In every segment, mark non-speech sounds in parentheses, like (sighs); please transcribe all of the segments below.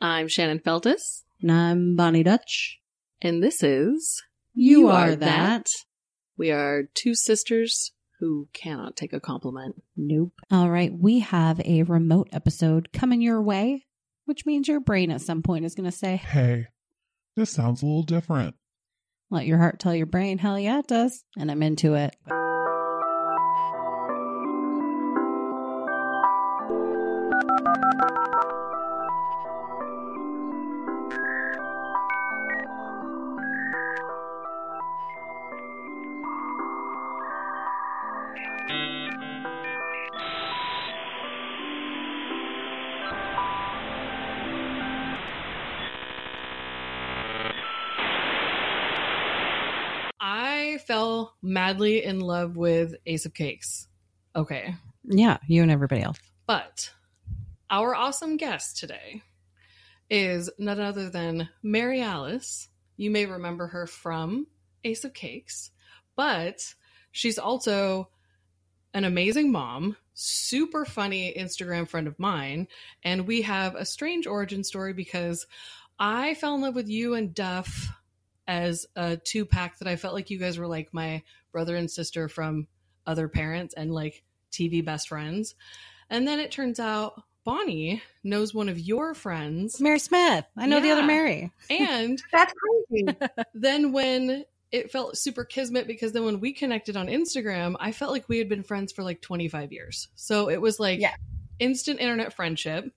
I'm Shannon Feltus, And I'm Bonnie Dutch. and this is You, are, that. We are two sisters who cannot take a compliment. Nope. All right. We have a remote episode coming your way, which means your brain at some point is going to say, Hey, this sounds a little different. let your heart tell your brain, hell yeah, it does. And I'm into it. Fell madly in love with Ace of Cakes. Okay. Yeah, you and everybody else. But our awesome guest today is none other than Mary Alice. You may remember her from Ace of Cakes, but she's also an amazing mom, super funny Instagram friend of mine, and we have a strange origin story because I fell in love with you and Duff as a two pack that I felt like you guys were like my brother and sister from other parents and like TV best friends. And then it turns out Bonnie knows one of your friends. Mary Smith. I know the other Mary. And (laughs) That's crazy. (laughs) then when it felt super kismet because then when we connected on Instagram, I felt like we had been friends for like 25 years. So it was like Yeah. Instant internet friendship.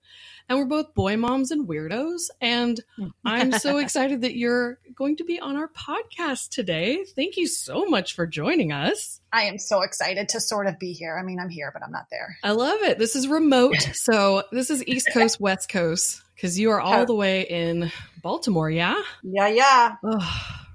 And we're both boy moms and weirdos. And (laughs) I'm so excited that you're going to be on our podcast today. Thank you so much for joining us. I am so excited to sort of be here. I mean, I'm here, but I'm not there. I love it. This is remote. (laughs) So this is East Coast, West Coast, because you are all the way in Baltimore, yeah? Yeah, yeah. Ugh,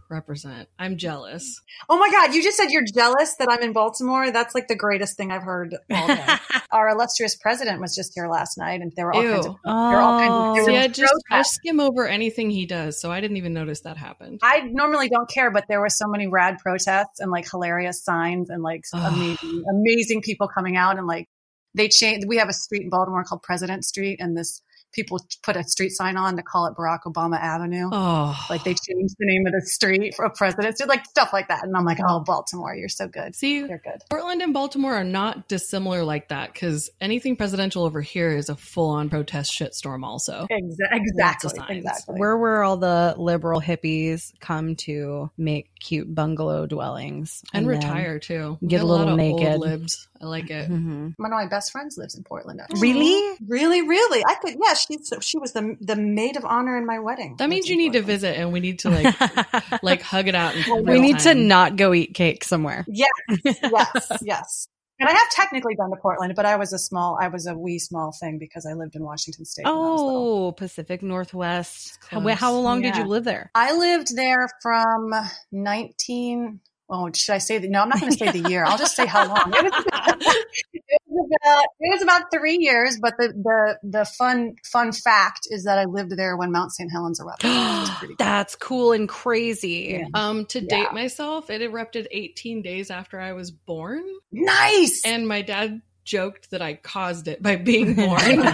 represent. I'm jealous. Oh my God, you just said you're jealous that I'm in Baltimore. That's like the greatest thing I've heard all day. (laughs) Our illustrious president was just here last night, and there were all Ew. kinds of there all kinds of Oh. See, I just I skim over anything he does, so I didn't even notice that happened. I normally don't care, but there were so many rad protests and like hilarious signs and like amazing, amazing people coming out and like they changed. We have a street in Baltimore called President Street, and this people put a street sign on to call it Barack Obama Avenue. Oh, Like they changed the name of the street for a president, like stuff like that. And I'm like, oh, Baltimore, you're so good. see, You're good. Portland and Baltimore are not dissimilar like that because anything presidential over here is a full-on protest shitstorm. Also, Exa- Lots exactly. Exactly. Where were all the liberal hippies come to make cute bungalow dwellings and, then- retire too. We get a little lot of naked. Old libs. I like it. Mhm. One of my best friends lives in Portland. Actually. Really? Really, really. I could. Yeah, she's she was the the maid of honor in my wedding. That means you in need to visit, and we need to like (laughs) like hug it out. In we real need to not go eat cake somewhere. Yes, (laughs) yes, yes. And I have technically been to Portland, but I was a small, I was a wee small thing because I lived in Washington State. when I was. Oh, Pacific Northwest. How, Close. how long did you live there? I lived there from 19. Oh, should I say the? No, I'm not going to say the (laughs) year. I'll just say how long. It was, about, (laughs) it was about it was about three years. But the the the fun fun fact is that I lived there when Mount St. Helens erupted. which was pretty (gasps) cool. That's cool and crazy. Yeah. Um, to Yeah. date myself, it erupted 18 days after I was born, nice. and my dad joked that I caused it by being (laughs) born.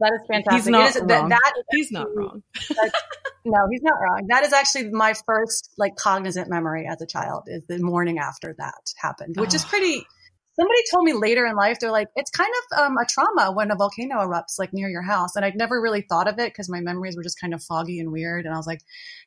That is fantastic. He's not is- wrong. That, that He's not wrong. no, he's not wrong. That is actually my first like cognizant memory as a child is the morning after that happened, which is Oh. pretty somebody told me later in life, they're like, it's kind of um, a trauma when a volcano erupts like near your house. And I'd never really thought of it because my memories were just kind of foggy and weird. And I was like,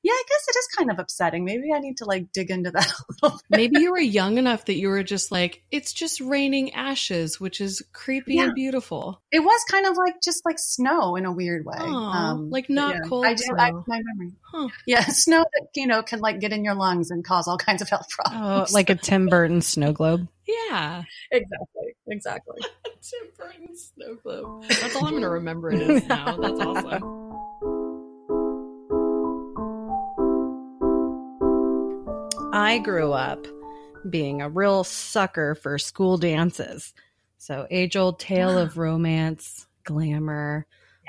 yeah, I guess it is kind of upsetting. Maybe I need to like dig into that (laughs) a little bit. Maybe you were young enough that you were just like, it's just raining ashes, which is creepy Yeah. and beautiful. It was kind of like just like snow in a weird way. Aw, like not cold I do. I, my memory. Huh. Yeah, (laughs) snow that you know can like get in your lungs and cause all (laughs) kinds of health Oh, problems. like a Tim Burton snow globe. Yeah. exactly, exactly. (laughs) Tim Burton snow globe. Oh. That's all I'm going to remember it is now. That's awesome. I grew up being a real sucker for school dances. So, age old tale of (gasps) romance, glamour,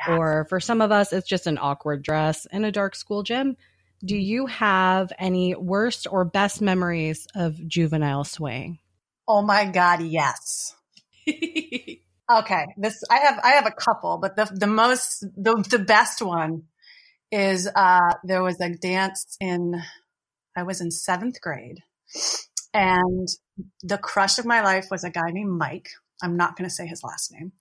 or for some of us, it's just an awkward dress in a dark school gym. Do you have any worst or best memories of juvenile swaying? Oh my god, yes. (laughs) Okay, this I have I have a couple, but the the most the the best one is uh there was a dance in I was in seventh grade, and the crush of my life was a guy named Mike. I'm not going to say his last name,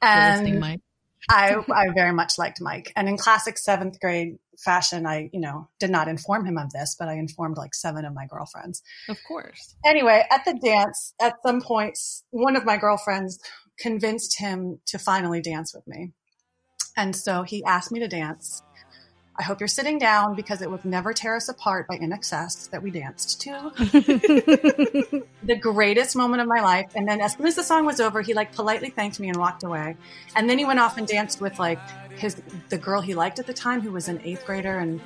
and Mike. I I very much liked Mike. And in classic seventh grade fashion, I you know did not inform him of this, but I informed like seven of my girlfriends Of course. anyway, at the dance, at some point, one of my girlfriends convinced him to finally dance with me. And so he asked me to dance. I hope you're sitting down because it would never tear us apart by INXS that we danced to. (laughs) the greatest moment of my life. And then as soon as the song was over, he like politely thanked me and walked away. And then he went off and danced with like his the girl he liked at the time who was an eighth grader and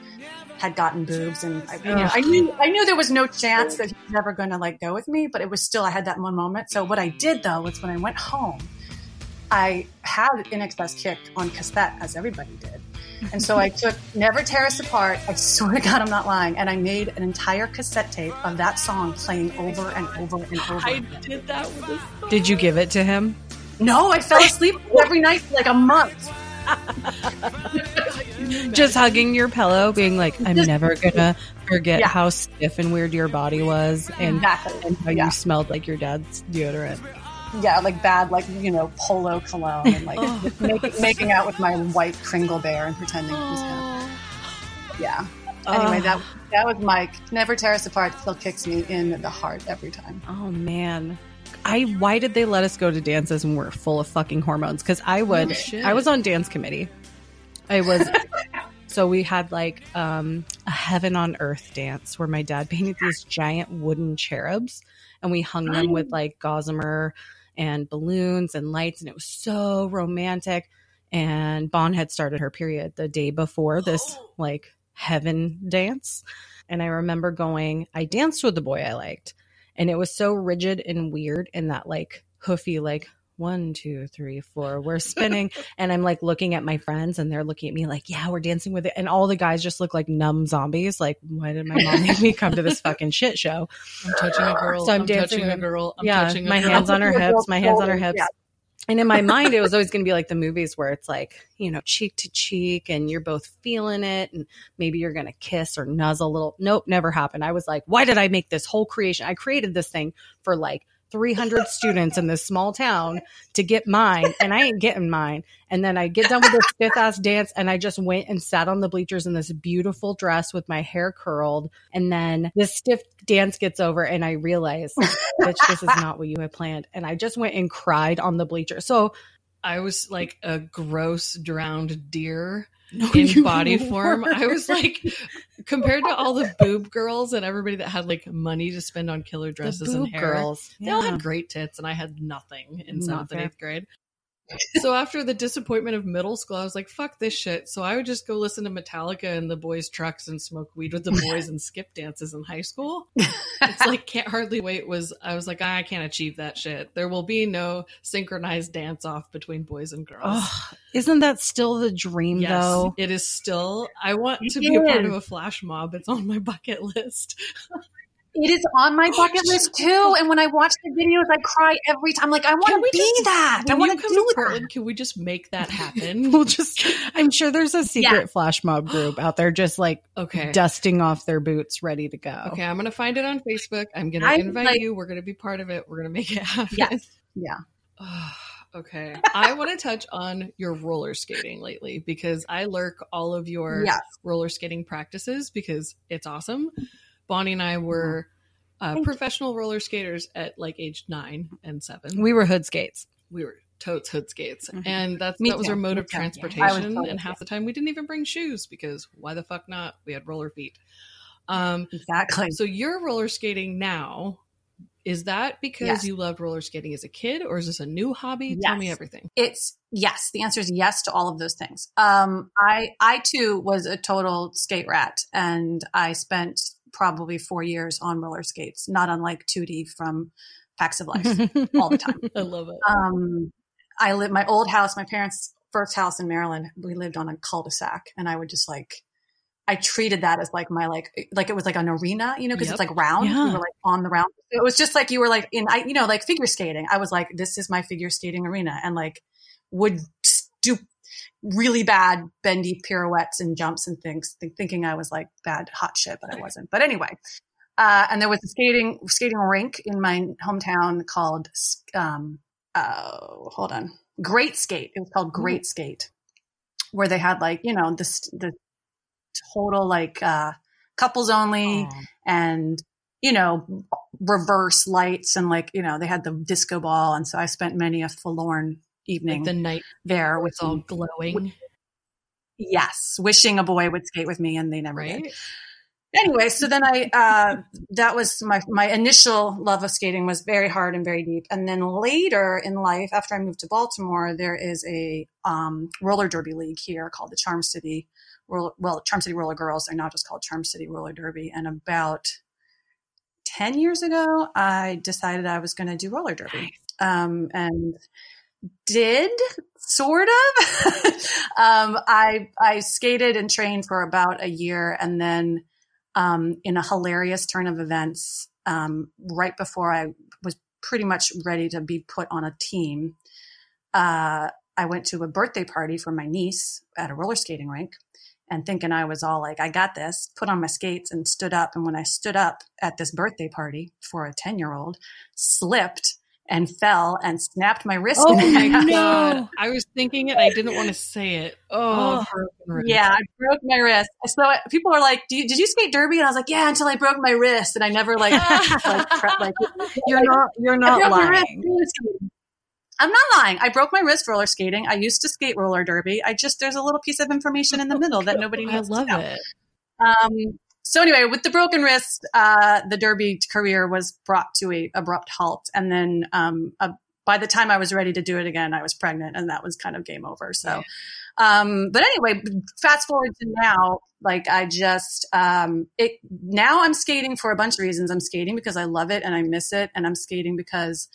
had gotten boobs and I, you know, I knew I knew there was no chance that he was never going to like go with me, but it was still I had that one moment. So what I did though was when I went home, I had INXS kicked on cassette as everybody did. And so I took Never Tear Us Apart. I swear to God, I'm not lying. And I made an entire cassette tape of that song playing over and over and over. I did that with this song. Did you give it to him? No, I fell asleep every night for like a month. (laughs) Just hugging your pillow, being like, I'm never gonna forget Yeah. how stiff and weird your body was and, Exactly. and how Yeah. you smelled like your dad's deodorant. Yeah, like bad, like, you know, polo cologne and like (laughs) making, making out with my white Kringle bear and pretending he was him. Yeah. Anyway, that that was Mike. Never tear us apart still kicks me in the heart every time. Oh man. I why did they let us go to dances when we're full of fucking hormones? Because I would Oh. I was on dance committee. I was (laughs) so we had like um a heaven on earth dance where my dad painted these giant wooden cherubs and we hung them with (gasps) like gossamer and balloons and lights and it was so romantic. And Bon had started her period the day before this (gasps) like heaven dance. And I remember going, I danced with the boy I liked and it was so rigid and weird and that like hoofy like one two three four we're (laughs) spinning and i'm like looking at my friends and they're looking at me like yeah we're dancing with it and all the guys just look like numb zombies like why did my mom make me come to this (laughs) fucking shit show I'm touching a girl. So I'm I'm, dancing touching a girl. I'm yeah touching a my girl. hands on her hips my hands on her hips yeah. and in my mind it was (laughs) always going to be like the movies where it's like you know cheek to cheek and you're both feeling it and maybe you're going to kiss or nuzzle a little nope never happened i was like why did i make this whole creation i created this thing for like 300 students in this small town to get mine and I ain't getting mine. And then I get done with this fifth ass dance and I just went and sat on the bleachers in this beautiful dress with my hair curled. And then this stiff dance gets over and I realize, bitch, this is not what you had planned. And I just went and cried on the bleacher. So I was like a gross drowned deer No, in body weren't. (laughs) form. I was like, compared to all the boob girls and everybody that had like money to spend on killer dresses and hair, girls. they all had great tits, and I had nothing in seventh and eighth grade. So after the disappointment of middle school, I was like, "Fuck this shit." So I would just go listen to Metallica and the boys' trucks and smoke weed with the boys and skip dances in high school. It's like can't hardly wait. Was I was like, ah, I can't achieve that shit. There will be no synchronized dance off between boys and girls. Ugh, isn't that still the dream Yes, though? it is still. I want to be a part of a flash mob. It's on my bucket list. (laughs) It is on my oh, bucket list too. And when I watch the videos, I cry every time. Like, I want to be just, that. I want to come do to that. Portland, can we just make that (laughs) happen? We'll just, I'm sure there's a secret flash mob group out there just like Okay. dusting off their boots, ready to go. Okay, I'm gonna find it on Facebook. I'm gonna I invite like- you. We're gonna be part of it. We're gonna make it happen. Yes. (laughs) Yeah. (sighs) okay. I want to touch on your roller skating lately because I lurk all of your Yes. roller skating practices because it's awesome. Bonnie and I were uh, professional roller skaters at like age nine and seven. We were hood skates. we were totes hood skates, Mhm. and that was too. our mode Me of too. Transportation. totally And half the time, we didn't even bring shoes because why the fuck not? We had roller feet. Um, Exactly. so you're roller skating now. Is that because Yes. you loved roller skating as a kid, or is this a new hobby? Tell me everything. It's yes. The answer is yes to all of those things. Um, I I too was a total skate rat, and I spent probably four years on roller skates, not unlike Tootie from Facts of Life, (laughs) all the time. I love it. Um, I live my old house, my parents' first house in Maryland. We lived on a cul-de-sac, and I would just like. I treated that as like my like like it was like an arena, you know, because Yep. it's like round. Yeah. We were like on the round. It was just like you were like in I you know like figure skating. I was like this is my figure skating arena, and like would do really bad bendy pirouettes and jumps and things, th- thinking I was like bad hot shit, but I wasn't. But anyway, uh, and there was a skating skating rink in my hometown called um, oh hold on Great Skate. It was called Great Skate, where they had like you know this the total like uh, couples only Aw. and you know reverse lights and like you know they had the disco ball and so I spent many a forlorn evening like the night there was all glowing, yes wishing a boy would skate with me and they never did. anyway so then i uh that was my my initial love of skating was very hard and very deep. And then later in life after i moved to baltimore there is a um roller derby league here called the charm city well charm city roller girls. They're now just called charm city roller derby. And about 10 years ago i decided i was going to do roller derby. Um and did sort of (laughs) um i i skated and trained for about a year and then um, in a hilarious turn of events um, right before I was pretty much ready to be put on a team. Uh, I went to a birthday party for my niece at a roller skating rink and thinking I was all like, I got this, put on my skates and stood up. And when I stood up at this birthday party for a 10 year old, slipped and fell and snapped my wrist. Oh in my god! I was thinking it. I didn't want to say it. Oh, broken wrist. Yeah, I broke my wrist. So uh, people are like, Do you, "Did you skate derby?" And I was like, "Yeah," until I broke my wrist, and I never like (laughs) like, like You're not. You're not broke my wrist lying. I'm not lying. I broke my wrist roller skating. I used to skate roller derby. I just there's a little piece of information in the middle that nobody I needs love to know. it. Um, so anyway, with the broken wrist, uh, the derby career was brought to a abrupt halt, and then um, uh, by the time I was ready to do it again, I was pregnant, and that was kind of game over. So, um, but anyway, fast forward to now, like I just um, it now I'm skating for a bunch of reasons. I'm skating because I love it and I miss it, and I'm skating because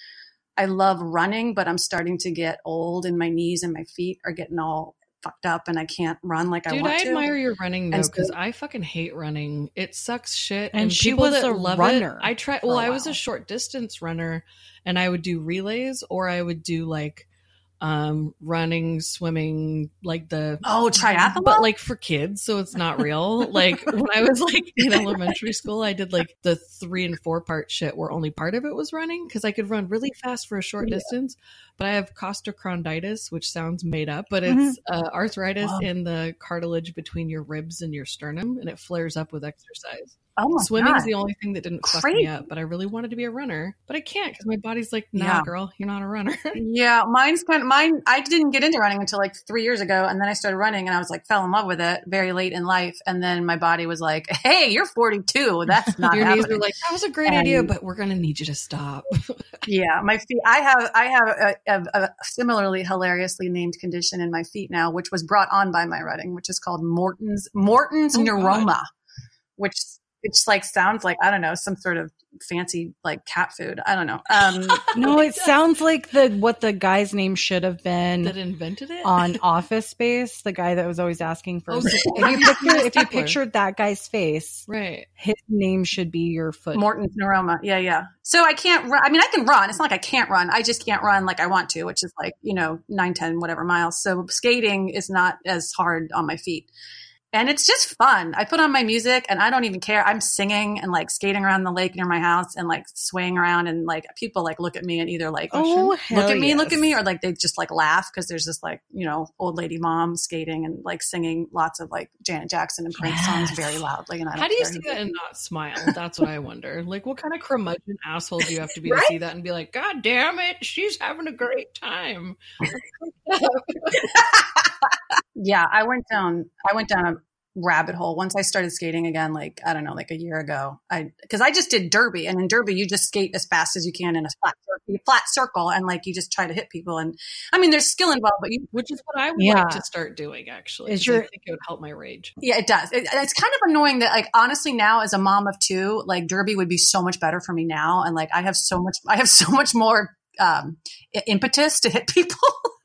I love running, but I'm starting to get old, and my knees and my feet are getting all fucked up, and I can't run like I Dude, want I to. admire your running though And so- because I fucking hate running. It sucks shit. And she was a love runner It, I try. Well, I was a short distance runner, and I would do relays, or I would do like um running, swimming, like the oh, triathlon, but like for kids, so it's not real. (laughs) like when I was like in elementary school, I did like the three and four part shit where only part of it was running because I could run really fast for a short Yeah. distance. But I have costochondritis, which sounds made up, but Mhm. it's uh, arthritis Wow. in the cartilage between your ribs and your sternum, and it flares up with exercise. oh my Swimming's God. the only thing that didn't fuck me up, but I really wanted to be a runner, but I can't because my body's like, nah, Yeah. girl, you're not a runner. (laughs) Yeah, mine's kind of mine. I didn't get into running until like three years ago, and then I started running, and I was like fell in love with it very late in life. And then my body was like, "Hey, you're 42. That's (laughs) not your knees happening." are like, that was a great idea, but we're gonna need you to stop. (laughs) yeah, my feet. I have I have a, a, a similarly hilariously named condition in my feet now, which was brought on by my running, which is called Morton's Morton's Oh, neuroma, which it just like sounds like I don't know some sort of fancy like cat food. I don't know. Um, (laughs) No, it (laughs) sounds like the what the guy's name should have been that invented it on Office Space. The guy that was always asking for. Oh, if you (laughs) picture, if you pictured that guy's face, right. his name should be your foot. Morton's Neuroma. Yeah, yeah. So I can't run. I mean, I can run. It's not like I can't run. I just can't run like I want to, which is like, you know, nine, 10, whatever miles. So skating is not as hard on my feet. And it's just fun. I put on my music and I don't even care. I'm singing and like skating around the lake near my house and like swaying around and like people like look at me and either like Oh, look at me, look at me, or like they just like laugh because there's this like, you know, old lady mom skating and like singing lots of like Janet Jackson and Prince songs very loudly. And I don't How do you see that and not smile? That's what I wonder. Like, what kind of curmudgeon asshole do you have to be Right? to see that and be like, God damn it, she's having a great time? (laughs) (laughs) yeah i went down i went down a rabbit hole once i started skating again like i don't know like a year ago i because i just did derby and in derby you just skate as fast as you can in a flat, flat circle and like you just try to hit people and i mean there's skill involved but you Which is what I would Yeah. like to start doing, actually. Is 'cause your- I think it would help my rage. yeah it does it, it's kind of annoying that like honestly now as a mom of two like derby would be so much better for me now and like i have so much i have (laughs) so much more um impetus to hit people For (laughs)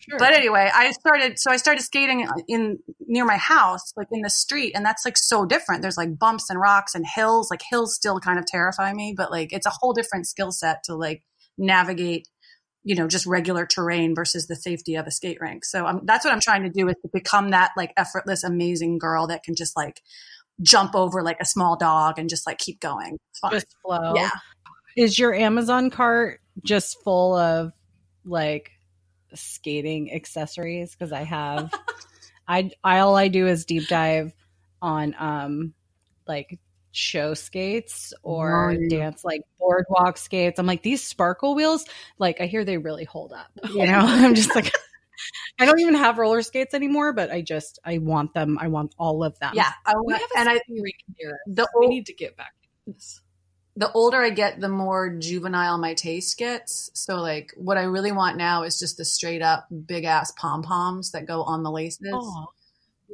sure. But anyway, I started so I started skating in near my house, like in the street, and that's like so different. There's like bumps and rocks and hills. Like hills still kind of terrify me, but like it's a whole different skill set to like navigate, you know, just regular terrain versus the safety of a skate rink. So um, that's what I'm trying to do is to become that like effortless, amazing girl that can just like jump over like a small dog and just like keep going. Just flow. yeah. Is your Amazon cart just full of like skating accessories? Because I have, I, (laughs) I all I do is deep dive on um like show skates or dance like boardwalk skates. I'm like these sparkle wheels. Like I hear they really hold up. (laughs) You know, I'm just like. (laughs) I don't even have roller skates anymore, but I just I want them. I want all of them. Yeah. I we want, and I, skating rink near us. the we old- need to get back to this. The older I get, the more juvenile my taste gets. So, like, what I really want now is just the straight up big ass pom poms that go on the laces. Aw.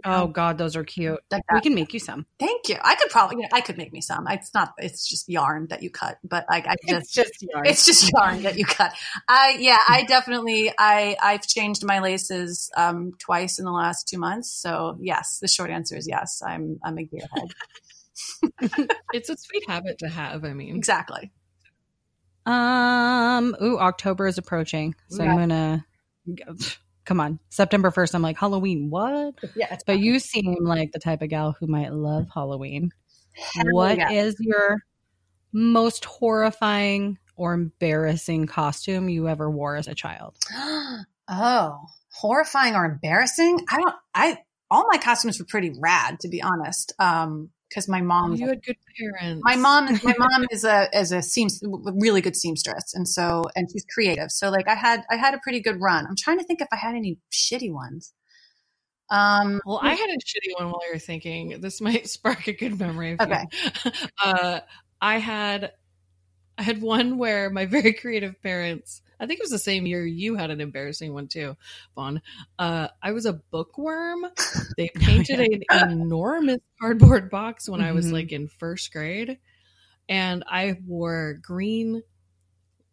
Oh God, those are cute. Like We can make you some. Thank you. I could probably, I could make me some. It's not, it's just yarn that you cut, but like, I just, just yarn. it's just yarn that you cut. I, yeah, I (laughs) definitely, I, I've changed my laces, um, twice in the last two months. So yes, the short answer is yes. I'm, I'm a gearhead. (laughs) It's a sweet habit to have. I mean, exactly. Um. Ooh, October is approaching, so I'm gonna. Come on, September first. I'm like Halloween. What? (laughs) Yeah. It's But you seem like the type of gal who might love Halloween. What is yeah. your most horrifying or embarrassing costume you ever wore as a child? (gasps) oh, horrifying or embarrassing? I don't. I all my costumes were pretty rad, to be honest. Um, because my mom, you had good parents. my mom, my (laughs) mom is a is a seam really good seamstress, and so and she's creative. So like I had I had a pretty good run. I'm trying to think if I had any shitty ones. Um, Well, I had a shitty one while you were thinking. This (laughs) might spark a good memory. Of Okay. You. (laughs) Uh, I had, I had one where my very creative parents. I think it was the same year you had an embarrassing one too, Vaughn. Uh, I was a bookworm. (laughs) They painted an enormous cardboard box when I was Mhm. like in first grade, and I wore green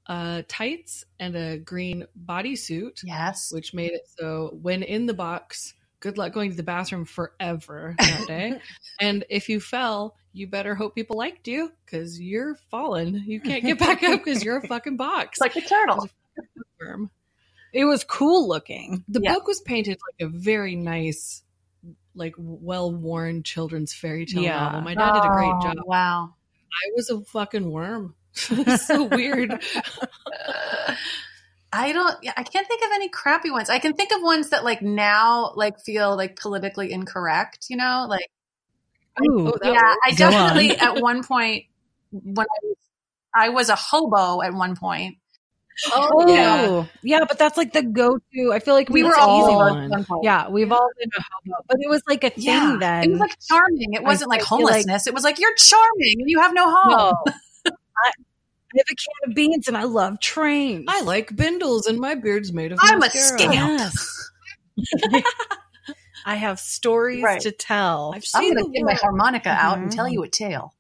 uh, tights and a green bodysuit yes, which made it so when in the box, good luck going to the bathroom forever (laughs) that day. and if you fell, you better hope people liked you because you're fallen. You can't get back up because you're a fucking box. it's like a turtle. It was cool looking. The Yeah. book was painted like a very nice, like well worn children's fairy tale Yeah. novel. My dad did a great Oh, job. Wow. I was a fucking worm. (laughs) So (laughs) weird. I don't. I can't think of any crappy ones. I can think of ones that like now like feel like politically incorrect. You know, like Ooh, Oh, yeah. I definitely on. (laughs) at one point when I was I was a hobo at one point. Oh, yeah. yeah. but that's like the go-to. I feel like We we were all, all easy hobos one. at one point. yeah, we've all been a hobo, but it was like a thing Yeah, then. it was like charming. It wasn't like I like- homelessness. it was like you're charming and you have no home. No. (laughs) I, I have a can of beans and I love trains. I like bindles and my beard's made of I'm a mascara. scamp. Yes. (laughs) I have stories Right. to tell. I've I'm gonna the get my look. harmonica out and Mhm. tell you a tale.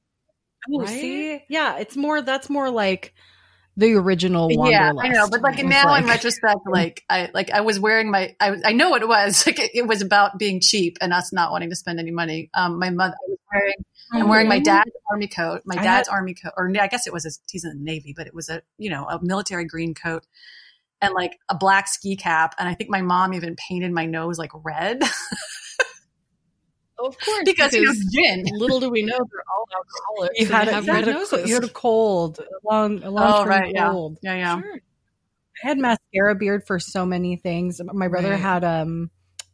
Oh, Right? see? Yeah, it's more that's more like the original Yeah, I know, but like It's now in retrospect, (laughs) like I like I was wearing my I I know what it was. (laughs) Like it, it was about being cheap and us not wanting to spend any money. Um, my mother I was wearing I'm wearing my dad's army coat, my dad's had- army coat, or I guess it was a, he's in the navy, but it was a you know a military green coat and like a black ski cap, and I think my mom even painted my nose like red (laughs) of course, because it was gin. (laughs) little do we know they're all alcoholics. you and had, a, have you, red had a, you had a cold, a long, a long Oh term right, yeah, cold. yeah, yeah. Sure. I had mascara beard for so many things. My brother Right. had um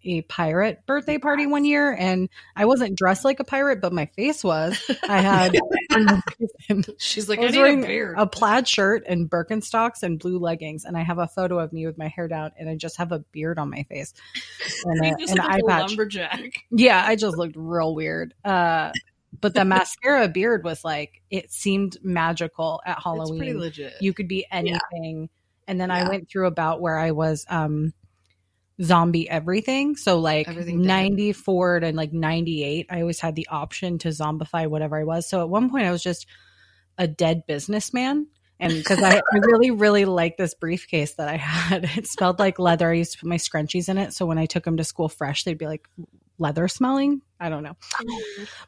a pirate birthday party one year, and I wasn't dressed like a pirate, but my face was. I (laughs) had (laughs) She's like, I I, was need wearing a beard. a plaid shirt and Birkenstocks and blue leggings, and I have a photo of me with my hair down, and I just have a beard on my face and (laughs) a, just an eye a patch. lumberjack. Yeah, I just looked real weird. Uh, but the mascara beard was like it seemed magical at It's pretty Halloween. legit. You could be anything. And then Yeah. I went through about where I was um zombie everything. So like Everything 94 to like 98, I always had the option to zombify whatever I was. So at one point I was just a dead businessman. And because I, I really, really liked this briefcase that I had, (laughs) it smelled like leather. I used to put my scrunchies in it. So when I took them to school fresh, they'd be like leather smelling. I don't know.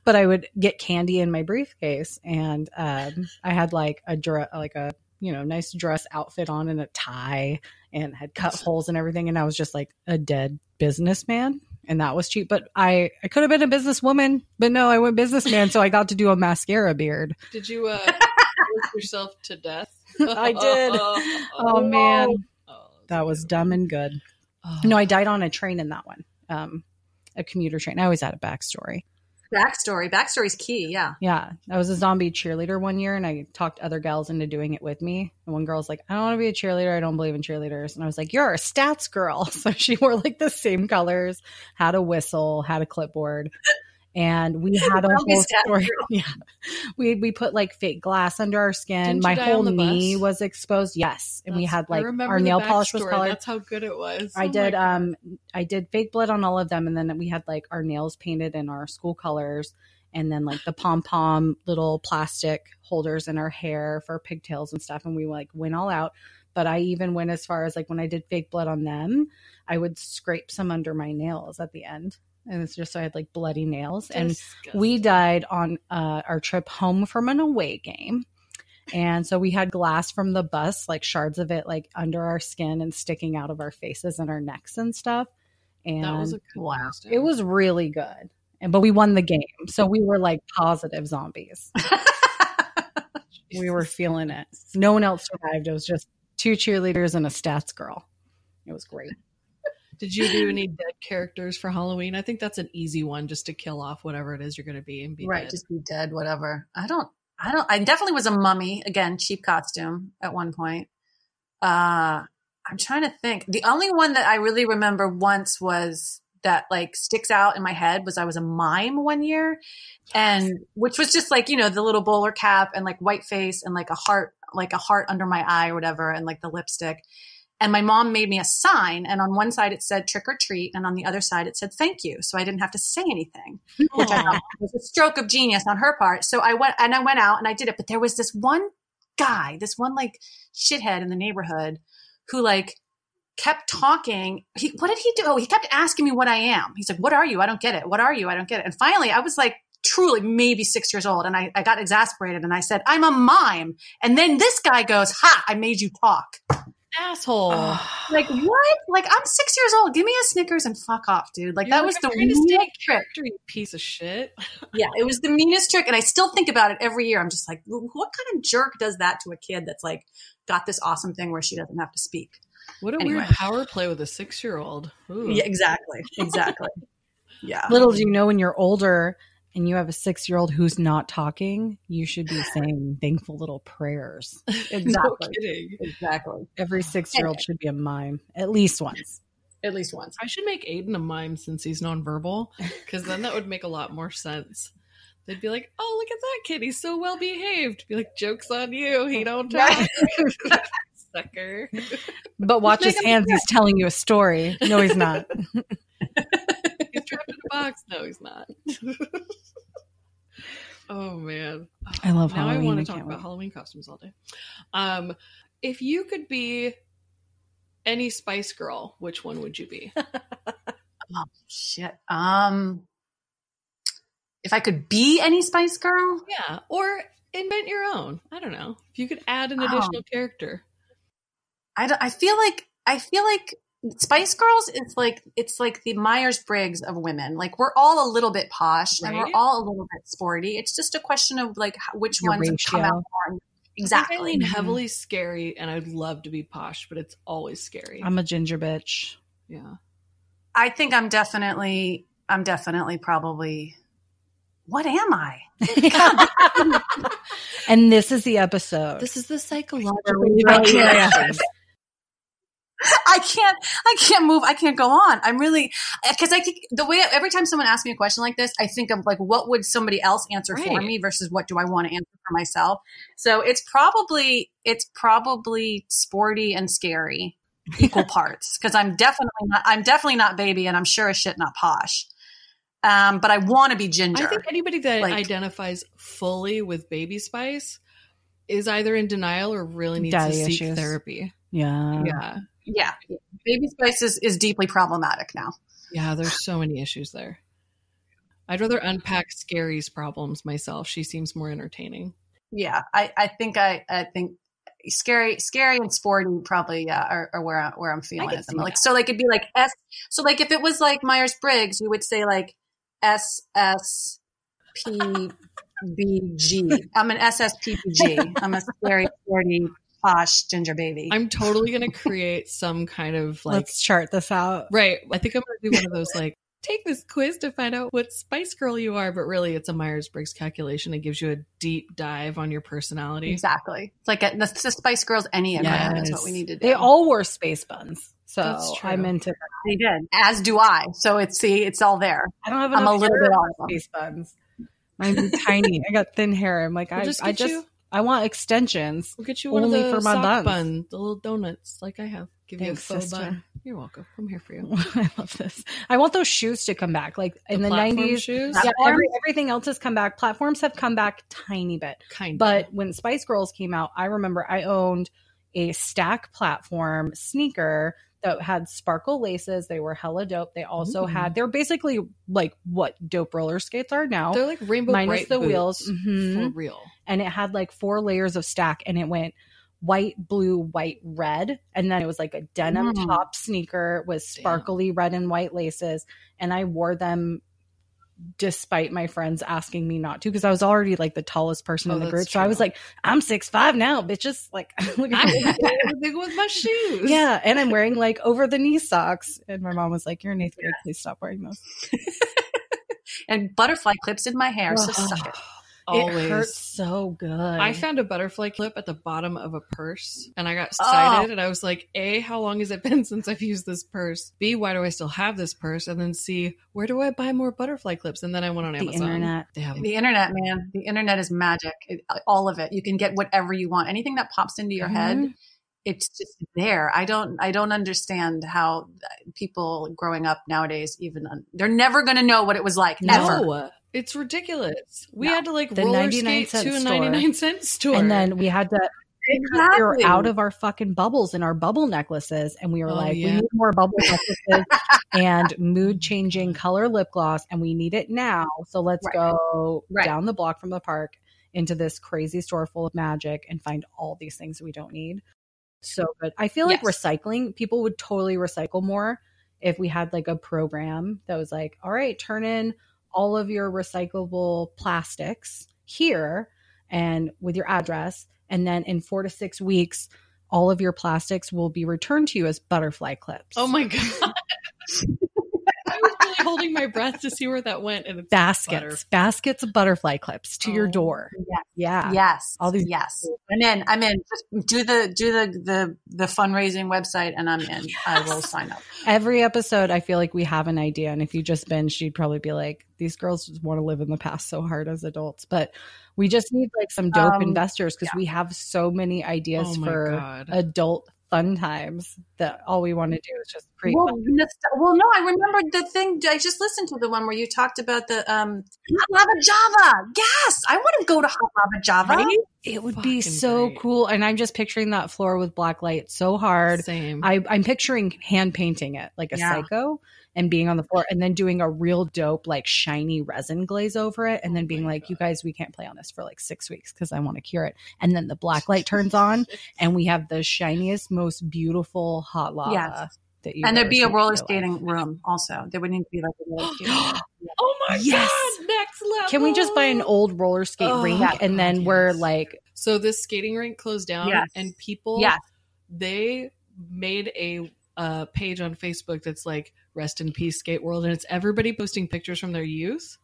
But I would get candy in my briefcase. And um, I had like a, like a, you know, nice dress outfit on and a tie and had cut holes and everything. And I was just like a dead businessman. And that was cheap. But I, I could have been a businesswoman, but no, I went businessman. so I got to do a mascara beard. (laughs) Did you uh, (laughs) work yourself to death? (laughs) I did. Oh, man. Oh, That was dumb and good. oh. No, I died on a train in that one. Um, a commuter train. I always had a backstory. Backstory, backstory's key. Yeah, Yeah, I was a zombie cheerleader one year, and I talked other gals into doing it with me. And one girl's like, "I don't want to be a cheerleader. I don't believe in cheerleaders." And I was like, "You're a stats girl." (laughs) So she wore like the same colors, had a whistle, had a clipboard, and we had a whole story. (laughs) Yeah, we we put like fake glass under our skin. Didn't My whole knee bus? was exposed. Yes, and we had like our nail polish was colored. That's how good it was. I Oh did um I did fake blood on all of them and then we had like our nails painted in our school colors and then like the pom pom little plastic holders in our hair for pigtails and stuff and we like went all out. But I even went as far as like when I did fake blood on them, I would scrape some under my nails at the end. And it's just so I had like bloody nails. And we died on uh, our trip home from an away game. And so we had glass from the bus, like shards of it, like under our skin and sticking out of our faces and our necks and stuff. And that was a good Wow. costume. it was really good. And but we won the game, so we were like positive zombies. (laughs) we were feeling it. No one else survived. It was just two cheerleaders and a stats girl. It was great. Did you do any (laughs) dead characters for Halloween? I think that's an easy one just to kill off whatever it is you're going to be and be right. dead. Just be dead, whatever. I don't. I don't. I definitely was a mummy again, cheap costume at one point. Uh, I'm trying to think. The only one that I really remember once was that like sticks out in my head was I was a mime one year, and which was just like you know the little bowler cap and like white face and like a heart, like a heart under my eye or whatever, and like the lipstick. And my mom made me a sign, and on one side it said trick or treat, and on the other side it said thank you. So I didn't have to say anything which I thought was a stroke of genius on her part. So I went and I went out and I did it. But there was this one guy, this one like shithead in the neighborhood who like kept talking. He what did he do? Oh, he kept asking me what I am. He's like, What are you? I don't get it. What are you? I don't get it. And finally I was like truly maybe six years old and I, I got exasperated and I said, I'm a mime. And then this guy goes, Ha, I made you talk. Asshole. Ah. Like what? Like I'm six years old. Give me a Snickers and fuck off, dude. Like You're that like, was "I'm the trying to stay weirdest trick. character, you piece of shit. (laughs) Yeah, it was the meanest trick, and I still think about it every year. I'm just like, what kind of jerk does that to a kid that's like got this awesome thing where she doesn't have to speak? What a Anyway. weird power play with a six year old. Yeah, exactly, exactly. (laughs) Yeah, Little do you know when you're older and you have a six year old who's not talking, you should be saying (laughs) thankful little prayers. (laughs) No exactly, kidding. exactly. Every six year old should be a mime, at least once. At least once. I should make Aiden a mime since he's nonverbal, because then that would make a lot more sense. They'd be like, "Oh, look at that kid! He's so well behaved." Be like, "Jokes on you! He oh, don't talk, (laughs) sucker." But watch his hands, he's telling you a story. No, he's not. He's a box. No, he's not. (laughs) oh man, I love now Halloween. I want to talk about wait. Halloween costumes all day. Um, if you could be any Spice Girl, which one would you be? (laughs) Oh shit. Um, if I could be any Spice Girl, yeah, or invent your own. I don't know. If you could add an Oh. additional character. I, don't- I feel like I feel like Spice Girls is like it's like the Myers Briggs of women. Like we're all a little bit posh and we're all a little bit sporty. It's just a question of like which Your ones come out more. I think I Exactly. lean mm-hmm. heavily scary, and I'd love to be posh, but it's always scary. I'm a ginger bitch. yeah. I think I'm definitely I'm definitely probably what am I? (laughs) and this is the episode. This is the psychological. (laughs) (laughs) I can't, I can't move. I can't go on. I'm really because I think the way every time someone asks me a question like this, I think of like what would somebody else answer for me versus what do I want to answer for myself. So it's probably it's probably sporty and scary (laughs) equal parts because I'm definitely not I'm definitely not baby and I'm sure as shit not posh. Um, but I want to be ginger. I think anybody that Like- identifies fully with Baby Spice is either in denial or really needs to seek issues. therapy. yeah. Yeah. Yeah, baby spice is, is deeply problematic now. Yeah, there's so many issues there. I'd rather unpack Scary's problems myself. She seems more entertaining. yeah i i think i i think scary scary and sporty probably yeah are, are where I, where i'm feeling can at them like that. so like it'd be like s so like if it was like myers-briggs you would say like s s p b g i'm an ssppg i'm a scary sporty posh ginger baby I'm totally going (laughs) to create some kind of like Let's chart this out. right. I think I'm going to do one of those like take this quiz to find out what Spice Girl you are, but really it's a Myers-Briggs calculation. It gives you a deep dive on your personality. exactly it's like a, the, the spice girls enneagram is what we need to do They all wore space buns. So That's true. I'm into that. they did as do i so it's see it's all there I don't have I'm a little bit on space buns. Mine's tiny. I got thin hair. I'm like, We'll I just I just you- I want extensions. We'll get you one Only of the for my sock buns. bun, the little donuts like I have. Give Thanks, you a faux sister. bun. You're welcome. I'm here for you. (laughs) I love this. I want those shoes to come back. Like in the, platform 90s. shoes? Yeah, every, everything else has come back. Platforms have come back tiny bit. Kind But when Spice Girls came out, I remember I owned a stack platform sneaker that had sparkle laces. They were hella dope. They also Ooh. had they're basically like what dope roller skates are now. they're like rainbow minus bright the wheels. Mhm. for real. and it had like four layers of stack and it went white, blue, white, red. And then it was like a denim Mm. top sneaker with Damn. sparkly red and white laces. And I wore them despite my friends asking me not to because I was already like the tallest person Oh, in the group. So I was like, I'm six five now, bitches. Like (laughs) look at me. (laughs) With my shoes. Yeah, and I'm wearing like over the knee socks. And my mom was like, You're in eighth grade, please stop wearing those. (laughs) and butterfly clips in my hair so suck it Always. It hurts so good. I found a butterfly clip at the bottom of a purse and I got Oh. excited and I was like, A, how long has it been (laughs) since I've used this purse? B, why do I still have this purse? And then C, where do I buy more butterfly clips? And then I went on the Amazon. internet. They have The internet, man. The internet is magic. It, all of it. You can get whatever you want. Anything that pops into your head, Mhm. it's just there. I don't. I don't understand how people growing up nowadays even. Un- they're never going to know what it was like ever. It's ridiculous. We No. had to like The roller 99 skate to a 99 cent store. And then we had to exactly. we were out of our fucking bubbles and our bubble necklaces and we were Oh, like we need more bubble (laughs) necklaces and mood changing color lip gloss and we need it now so let's Right. go Right. down the block from the park into this crazy store full of magic and find all these things we don't need so good i feel like recycling people would totally recycle more if we had like a program that was like all right turn in all of your recyclable plastics here and with your address and then in four to six weeks all of your plastics will be returned to you as butterfly clips oh my God. (laughs) I was really holding my breath to see where that went. And it's baskets butter. baskets of butterfly clips to your Oh. door Yes. yeah Yes. All these- yes. I'm in. I'm in. Just do the do the the the fundraising website, and I'm in. I will sign up. every episode i feel like we have an idea and if you just binge you'd probably be like these girls just want to live in the past so hard as adults but we just need like some dope Um, investors because we have so many ideas Oh for God. adult fun times that all we want to do is just create. Well, fun. nost- well, no, I remembered the thing. I just listened to the one where you talked about the um, hot lava Java. Yes, I want to go to hot lava Java. Right? It would be so great. cool. And I'm just picturing that floor with black light so hard. Same. I, I'm picturing hand painting it like a Yeah. psycho and being on the floor and then doing a real dope, like shiny resin glaze over it. And oh then Oh being my like, you guys, we can't play on this for like six weeks because I want to cure it. And then the black light turns on (laughs) and we have the shiniest, most beautiful hot lava. Yes. That you And there'd be a roller skating room also. There would need to be like a roller (gasps) skating room. oh my Yes. god, next level. Can we just buy an old roller skate Oh, rink and then we're like, So this skating rink closed down, Yes. and people, Yes. they made a uh, page on Facebook that's like "Rest in Peace Skate World," and it's everybody posting pictures from their youth,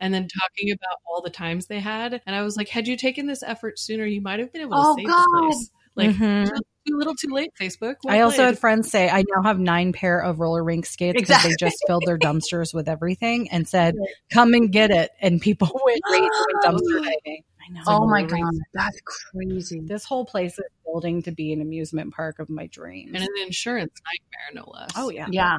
and then talking about all the times they had. And I was like, had you taken this effort sooner, you might have been able to Oh, save God. the place. Like Mhm. too, too little, too late. Facebook. Well I also played. had friends say I now have nine pair of roller rink skates because Exactly. they just filled their (laughs) dumpsters with everything and said, "Come and get it." And people (laughs) went right dumpster (gasps) diving. I know. Oh my god, that's crazy. This whole place is building to be an amusement park of my dreams. and an insurance nightmare, no less. oh yeah. Yeah.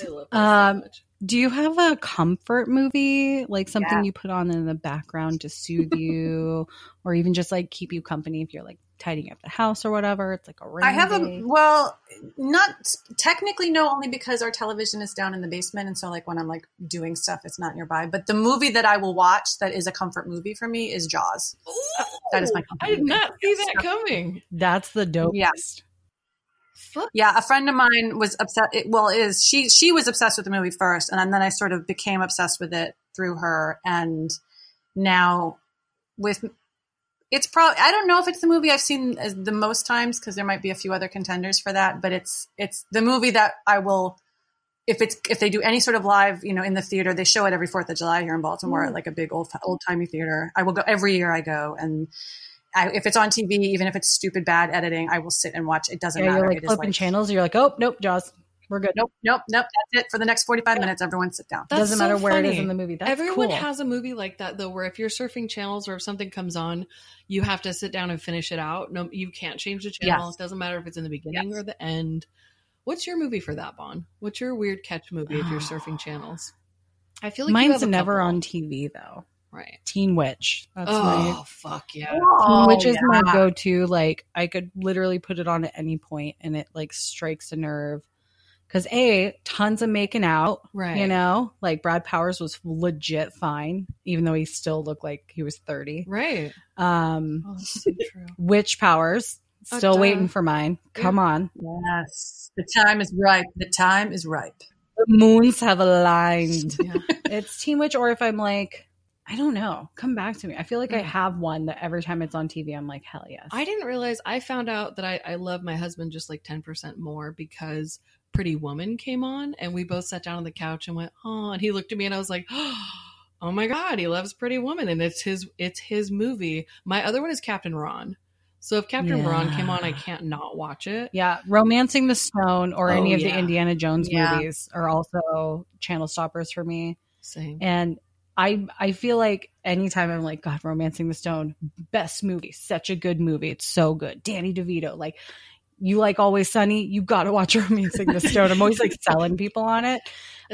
I love that Um, so. Do you have a comfort movie, like something Yeah. you put on in the background to soothe you, (laughs) or even just like keep you company if you're like tidying up the house or whatever? It's like a rainy I have day. a well, not technically no, only because our television is down in the basement, and so like when I'm like doing stuff, it's not nearby. But the movie that I will watch that is a comfort movie for me is Jaws. That is my comfort I did movie. not see that coming. That's the dopest. Yeah. Yeah, a friend of mine was upset. It, well, is she? She was obsessed with the movie first, and then I sort of became obsessed with it through her. And now, with it's probably I don't know if it's the movie I've seen uh, the most times because there might be a few other contenders for that. But it's it's the movie that I will if it's if they do any sort of live, you know, in the theater. They show it every Fourth of July here in Baltimore at mm. like a big old old timey theater. I will go every year. I go and. I, if it's on TV, even if it's stupid bad editing, I will sit and watch. It doesn't Yeah, matter. you're like It is flipping like- channels. You're like, oh nope, Jaws, we're good. Nope, nope, nope. That's it for the next 45 minutes. Everyone sit down. That's Doesn't so matter where it is in the movie. That's Everyone cool. has a movie like that though, where if you're surfing channels or if something comes on, you have to sit down and finish it out. No, you can't change the channel. Yes. It doesn't matter if it's in the beginning Yes. or the end. What's your movie for that, Bon? What's your weird catch movie if you're (sighs) surfing channels? I feel like you Mine's have a never couple. on TV though. right. Teen Witch. That's oh my fuck yeah! Teen Oh, Witch is my oh, go-to. Like I could literally put it on at any point, and it like strikes a nerve. Because a tons of making out, Right. You know, like Brad Powers was legit fine, even though he still looked like he was thirty. Right. Um, Oh, so true. Witch Powers, still duh. waiting for mine. Come on, Yes. The time is ripe. The time is ripe. the moons have aligned. Yeah. (laughs) it's Teen Witch, or if I'm like, I don't know, come back to me. I feel like I Mm. have one that every time it's on TV, I'm like, hell yes. I didn't realize. I found out that I, I love my husband just like ten percent more because Pretty Woman came on, and we both sat down on the couch and went, "Oh!" And he looked at me, and I was like, (gasps) "Oh my god, he loves Pretty Woman, and it's his it's his movie." My other one is Captain Ron. So if Captain Ron came on, I can't not watch it. Yeah, Romancing the Stone or Oh, any of yeah. the Indiana Jones Yeah. movies are also channel stoppers for me. Same. And I I feel like anytime I'm like, God, Romancing the Stone, best movie, such a good movie. It's so good. Danny DeVito, like you like Always Sunny, you gotta watch Romancing the Stone. I'm always like selling people on it.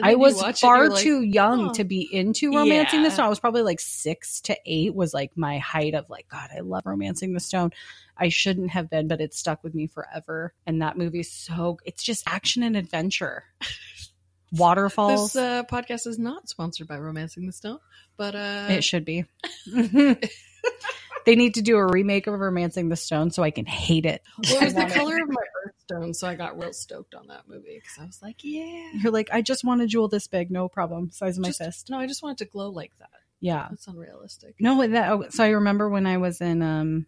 I was far like, too young "Oh." to be into Romancing the Stone. I was probably like six to eight was like my height of like, God, I love Romancing the Stone. I shouldn't have been, but it stuck with me forever. And that movie's so it's just action and adventure. (laughs) Waterfalls. This uh, podcast is not sponsored by Romancing the Stone, but uh, it should be. (laughs) (laughs) they need to do a remake of Romancing the Stone so I can hate it. well, it was the (laughs) color of my birthstone, so I got real stoked on that movie because I was like, "Yeah." You're like, I just want a jewel this big, no problem. Size of my Just- fist. No, I just want it to glow like that. Yeah. That's unrealistic. No, that oh, so I remember when I was in um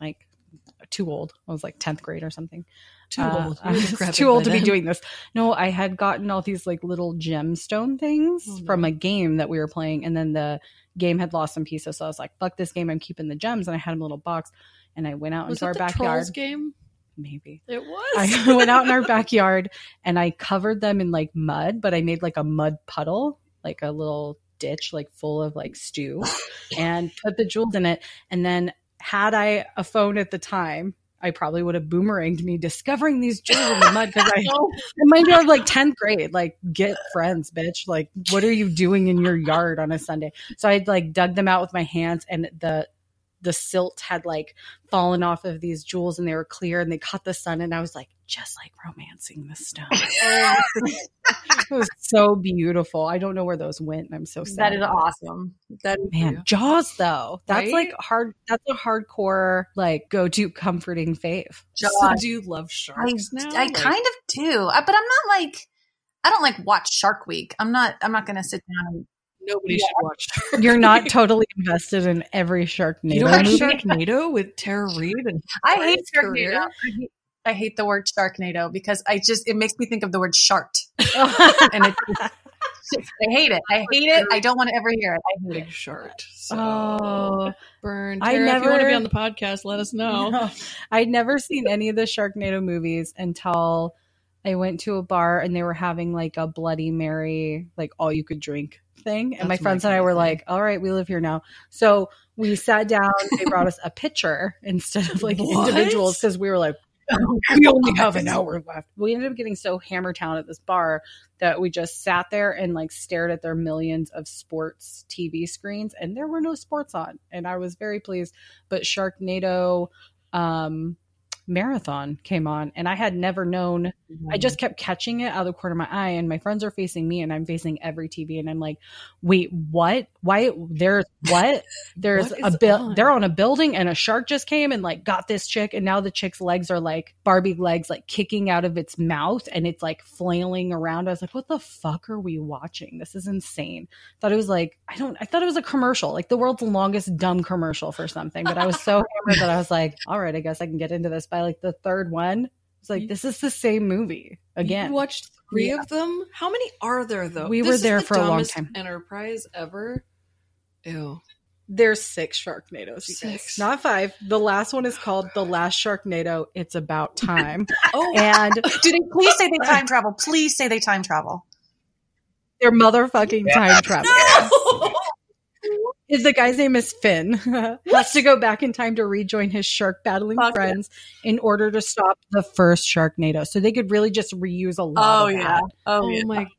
like too old. I was like 10th grade or something. Too Uh, old. (laughs) I was too old to be doing this. No, I had gotten all these like little gemstone things Oh, no. from a game that we were playing, and then the game had lost some pieces. So I was like, "Fuck this game! I'm keeping the gems." And I had them in a little box, and I went out Was into it our the backyard. Trolls game? Maybe It (laughs) was. I went out in our (laughs) backyard and I covered them in like mud, but I made like a mud puddle, like a little ditch, like full of like stew, and put the jewels in it. And then, had I a phone at the time, I probably would have boomeranged me discovering these jewels in the mud because I remind you of like 10th grade, like get friends, bitch. Like, what are you doing in your yard on a Sunday? So I'd like dug them out with my hands and the the silt had like fallen off of these jewels and they were clear and they caught the sun and I was like, just like romancing the stone. (laughs) (laughs) it was so beautiful. I don't know where those went. I'm so sad. That is about it. awesome. That Man, Jaws though. That's Right? like hard. That's a hardcore like go to comforting fave. So do you love I, sharks now? I Like, kind of do, I- but I'm not like I don't like watch Shark Week. I'm not. I'm not going to sit down and nobody Yeah. should watch. (laughs) Shark You're not totally invested in every Sharknado You don't like movie. Sharknado with Tara Reid and I hate Brian's Sharknado. I hate, I hate the word Sharknado because I just it makes me think of the word shart, (laughs) and it's, it's- I hate it. I hate it. I don't want to ever hear it. I hate Big it. Shart. So Oh, burn. I Tara, if you want to be on the podcast, let us know. No. (laughs) I'd never seen any of the Sharknado movies until I went to a bar and they were having like a Bloody Mary, like all you could drink thing. And my That's my friends and I were like, all right, we live here now. So we sat down, they brought us a pitcher instead of like (laughs) What? individuals because we were like, (laughs) we only have an hour left. We ended up getting so hammer town at this bar that we just sat there and like stared at their millions of sports TV screens and there were no sports on. And I was very pleased. But Sharknado um marathon came on and I had never known I just mm-hmm. kept catching it out of the corner of my eye, and my friends are facing me, and I'm facing every TV, and I'm like, "Wait, what? Why? There's (laughs) what? There's What a bill. They're on a building, and a shark just came and like got this chick, and now the chick's legs are like Barbie legs, like kicking out of its mouth, and it's like flailing around. I was like, "What the fuck are we watching? This is insane." Thought it was like I don't. I thought it was a commercial, like the world's longest dumb commercial for something, but I was so (laughs) hammered that I was like, "All right, I guess I can get into this." By like the third one. It's like this is the same movie again. You watched three Yeah. of them? How many are there though? We This were there the for a long time. Enterprise ever. Ew. There's six Sharknadoes, you guys. Six. not five. The last one is called The Last Sharknado. It's about (laughs) time, Oh, and (laughs) Do they please say they time travel? Please say they time travel. they're motherfucking time travel. (laughs) no! Is the guy's name is Finn? (laughs) Has to go back in time to rejoin his shark battling Fuck friends in order to stop the first Sharknado. So they could really just reuse a lot. Oh of yeah. that. Oh, Oh yeah. my God.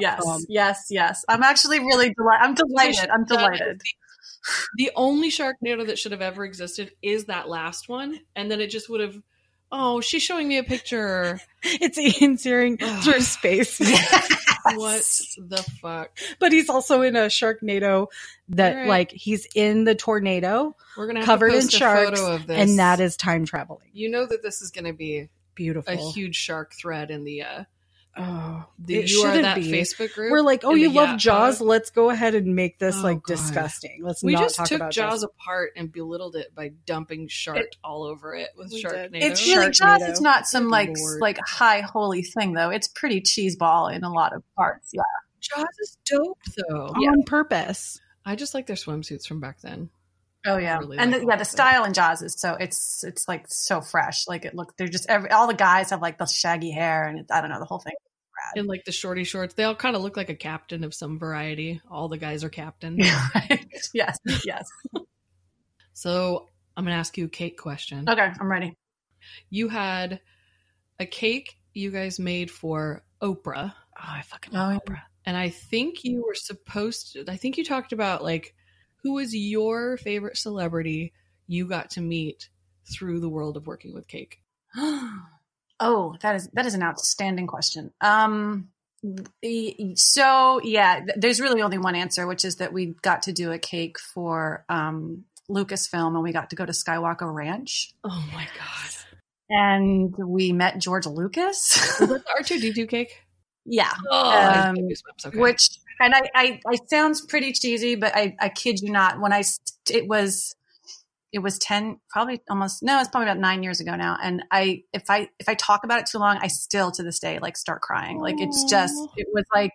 Yes. Um, yes. Yes. I'm actually really delighted. I'm delighted. I'm delighted. The only Sharknado that should have ever existed is that last one, and then it just would have. Oh, she's showing me a picture. (laughs) It's Ian Ziering through space, (laughs) What (laughs) the fuck? but he's also in a Sharknado that right. like he's in the tornado We're gonna have covered to in sharks, photo of this, and that is time traveling. you know that this is going to be Beautiful. a huge shark thread in the uh Oh, the it you shouldn't that be. Facebook group. We're like, oh, you love Yap Jaws? Pod. Let's go ahead and make this Oh, like God. disgusting. Let's We not just talk took about Jaws Jaws. apart and belittled it by dumping shark all over it with We Sharknado. did. It's really Jaws It's not some like Lord. like high holy thing though. It's pretty cheeseball in a lot of parts. Yeah. Jaws is dope though. on purpose. I just like their swimsuits from back then. Oh yeah. really and like the, yeah, the style in Jaws is so it's it's like so fresh. Like it look they're just every all the guys have like the shaggy hair and it, I don't know the whole thing. And like the shorty shorts, they all kind of look like a captain of some variety. All the guys are captain. (laughs) yes. Yes. so I'm gonna ask you a cake question. Okay, I'm ready. You had a cake you guys made for Oprah. Oh, I fucking Oh, love yeah. Oprah. And I think you were supposed to, I think you talked about like who was your favorite celebrity you got to meet through the world of working with cake? (gasps) (gasps) oh, that is that is an outstanding question. Um so yeah, there's really only one answer, which is that we got to do a cake for um Lucasfilm and we got to go to Skywalker Ranch Oh my God. and we met George Lucas. (laughs) Was that the R2D2 cake? yeah. Oh, Um. Okay. which and I, I I sounds pretty cheesy, but I I kid you not. When I it was it was ten, probably almost no, it's probably about nine years ago now. And I if I if I talk about it too long, I still to this day like start crying. Like it's just it was like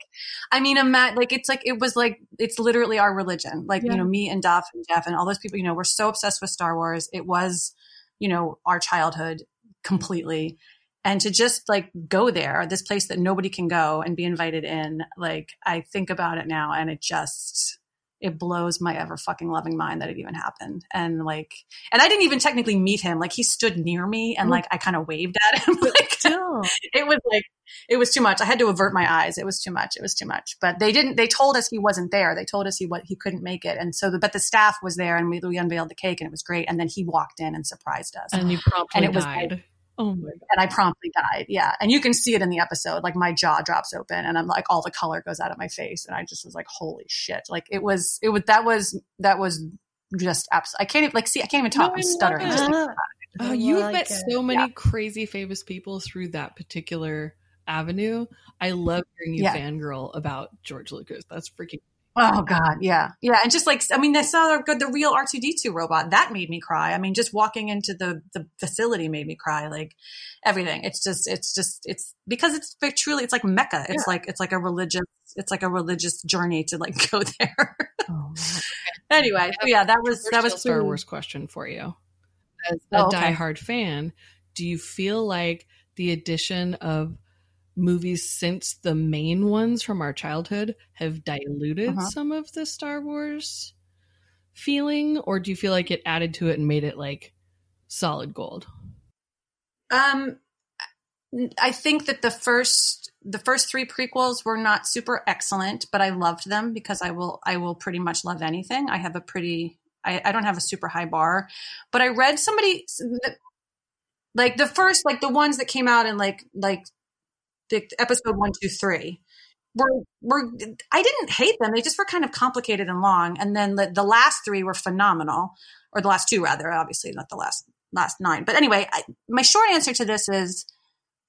I mean, ima- like it's like it was like it's literally our religion. Like Yeah. you know, me and Duff and Jeff and all those people. You know, we're so obsessed with Star Wars. It was you know our childhood completely and to just like go there this place that nobody can go and be invited in like i think about it now and it just it blows my ever fucking loving mind that it even happened. And like, and I didn't even technically meet him. Like he stood near me and mm-hmm. like I kind of waved at him. (laughs) like it was like it was too much. I had to avert my eyes. It was too much. It was too much. But they didn't. They told us he wasn't there. They told us he what he couldn't make it. And so, the, but the staff was there, and we, we unveiled the cake, and it was great. And then he walked in and surprised us. And you promptly And it was died. like- oh my god. and I promptly died. Yeah. And you can see it in the episode. Like my jaw drops open and I'm like, all the color goes out of my face. And I just was like, holy shit. Like it was, it was, that was, that was just absolutely, I can't even, like, see, I can't even talk. No, I I'm stuttering. just thinking Uh. Oh, you've like met it. so many Yeah. crazy famous people through that particular avenue. I love hearing you Yeah. fangirl about George Lucas. That's freaking Oh God. Yeah. Yeah. And just like, I mean, I saw the, the real R2D2 robot that made me cry. I mean, just walking into the, the facility made me cry. Like everything. It's just, it's just, it's because it's truly, it's like Mecca. It's like, it's like a religious, it's like a religious journey to like (laughs) go there. Oh, (laughs) anyway. so yeah, that was, that was Star Wars question for you. Oh, As a Oh, okay. diehard fan, do you feel like the addition of movies since the main ones from our childhood have diluted Uh-huh. some of the Star Wars feeling, or do you feel like it added to it and made it like solid gold? Um, I think that the first the first three prequels were not super excellent, but I loved them because I will I will pretty much love anything. I have a pretty I, I don't have a super high bar, but I read somebody like the first like the ones that came out in like like episode one two three were were I didn't hate them. They just were kind of complicated and long. And then the, the last three were phenomenal, or the last two rather. Obviously, not the last last nine. But anyway, I, my short answer to this is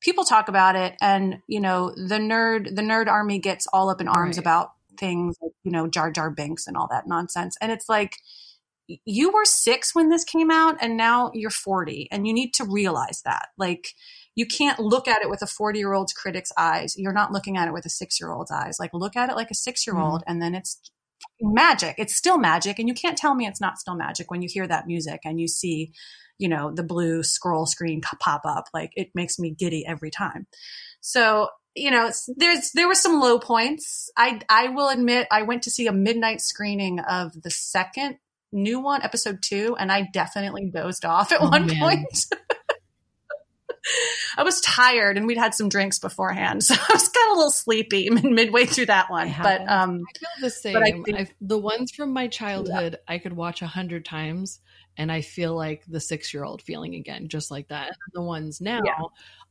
people talk about it, and you know the nerd the nerd army gets all up in arms Right. about things like you know Jar Jar Binks and all that nonsense. And it's like you were six when this came out, and now you're forty, and you need to realize that like you can't look at it with a 40 year old's critic's eyes. You're not looking at it with a six year old's eyes. Like look at it like a six year old mm-hmm. and then it's magic. It's still magic. And you can't tell me it's not still magic when you hear that music and you see, you know, the blue scroll screen pop up. Like it makes me giddy every time. So, you know, there's, there were some low points. I, I will admit I went to see a midnight screening of the second new one, episode two, and I definitely dozed off at Oh, one man. point. (laughs) (laughs) I was tired and we'd had some drinks beforehand. (laughs) So I was kind of a little sleepy (laughs) midway through that one. But um I feel the same. But I I the ones from my childhood I could watch a hundred times and I feel like the six year old feeling again, just like that. And the ones now, Yeah.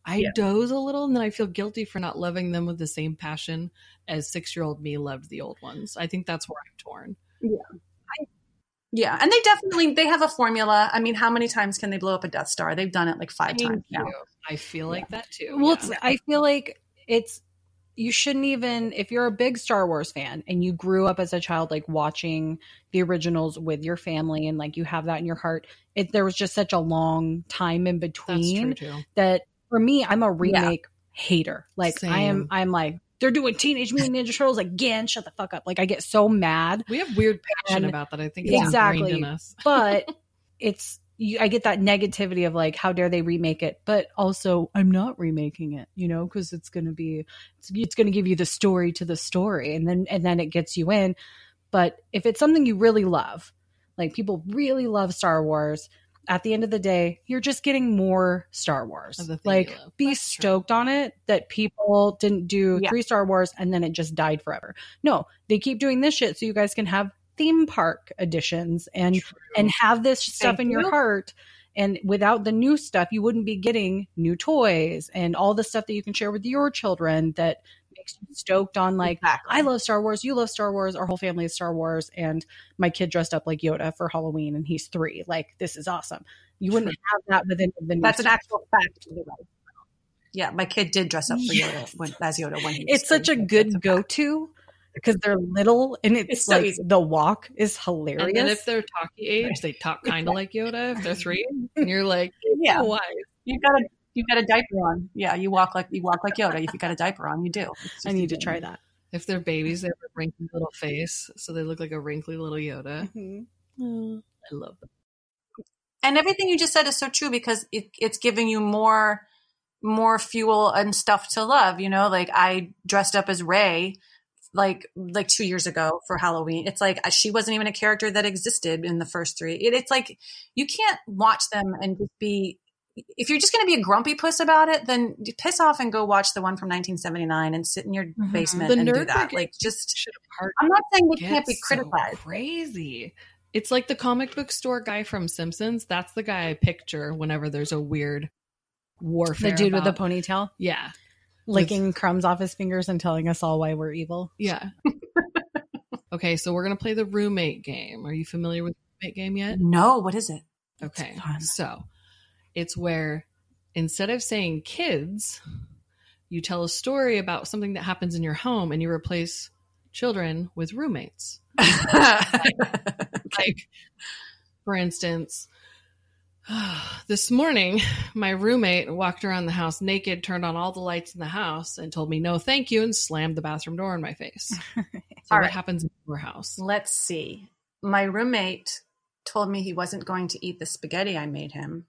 I Yeah. doze a little and then I feel guilty for not loving them with the same passion as six year old me loved the old ones. I think that's where I'm torn. yeah, and they definitely they have a formula. I mean, how many times can they blow up a Death Star? They've done it like five Thank times now. I feel like that too. Well, yeah. it's, I feel like it's you shouldn't even if you're a big Star Wars fan and you grew up as a child like watching the originals with your family and like you have that in your heart. It there was just such a long time in that's true between too. that for me, I'm a remake hater. Like I am, I'm like they're doing Teenage Mutant Ninja Turtles again. Shut the fuck up! Like I get so mad, We have weird passion And- about that. I think it's Exactly. in us. (laughs) but it's you, I get that negativity of like how dare they remake it, but also I'm not remaking it, you know, because it's gonna be it's, it's gonna give you the story to the story, and then and then it gets you in. But if it's something you really love, like people really love Star Wars. At the end of the day, you're just getting more Star Wars. Of the thing Like, be That's true. stoked on it that people didn't do Yeah. three Star Wars and then it just died forever. No, they keep doing this shit so you guys can have theme park editions and and have this stuff Thank in your you. heart. And without the new stuff, you wouldn't be getting new toys and all the stuff that you can share with your children that makes you stoked on like Exactly. I love Star Wars, you love Star Wars, our whole family is Star Wars, and my kid dressed up like Yoda for Halloween and he's three. Like this is awesome. You wouldn't have that within the new That's an actual fact. Yeah, my kid did dress up for Yeah. Yoda when, as Yoda when he was It's such a good That's go to because they're little and it's, It's like easy. the walk is hilarious. And then if they're talkie age, they talk kind of like Yoda. If they're three, and you're like, Yeah, why? you got a you got a diaper on. Yeah, you walk like you walk like Yoda. If you got a diaper on, you do. I need to try that. If they're babies, they have a wrinkly little face, so they look like a wrinkly little Yoda. Mm-hmm. Oh, I love them. and everything you just said is so true because it, it's giving you more more fuel and stuff to love you know like i dressed up as Rey like like two years ago for Halloween. It's like she wasn't even a character that existed in the first three. It, it's like you can't watch them and just be. If you're just going to be a grumpy puss about it, then piss off and go watch the one from 1979 and sit in your mm-hmm. basement The and do that. Like, just Shit apart I'm not saying they can't be gets so criticized. crazy. It's like the comic book store guy from Simpsons. That's the guy I picture whenever there's a weird warfare. The dude with the ponytail Yeah. licking crumbs off his fingers and telling us all why we're evil. Yeah. (laughs) okay, so we're gonna play the roommate game. Are you familiar with the roommate game yet? No, what is it? Okay. So it's where instead of saying kids, you tell a story about something that happens in your home and you replace children with roommates. (laughs) Like, for instance, (sighs) this morning, my roommate walked around the house naked, turned on all the lights in the house, and told me no thank you and slammed the bathroom door in my face. (laughs) So, All what right. happens in your house? Let's see. My roommate told me he wasn't going to eat the spaghetti I made him.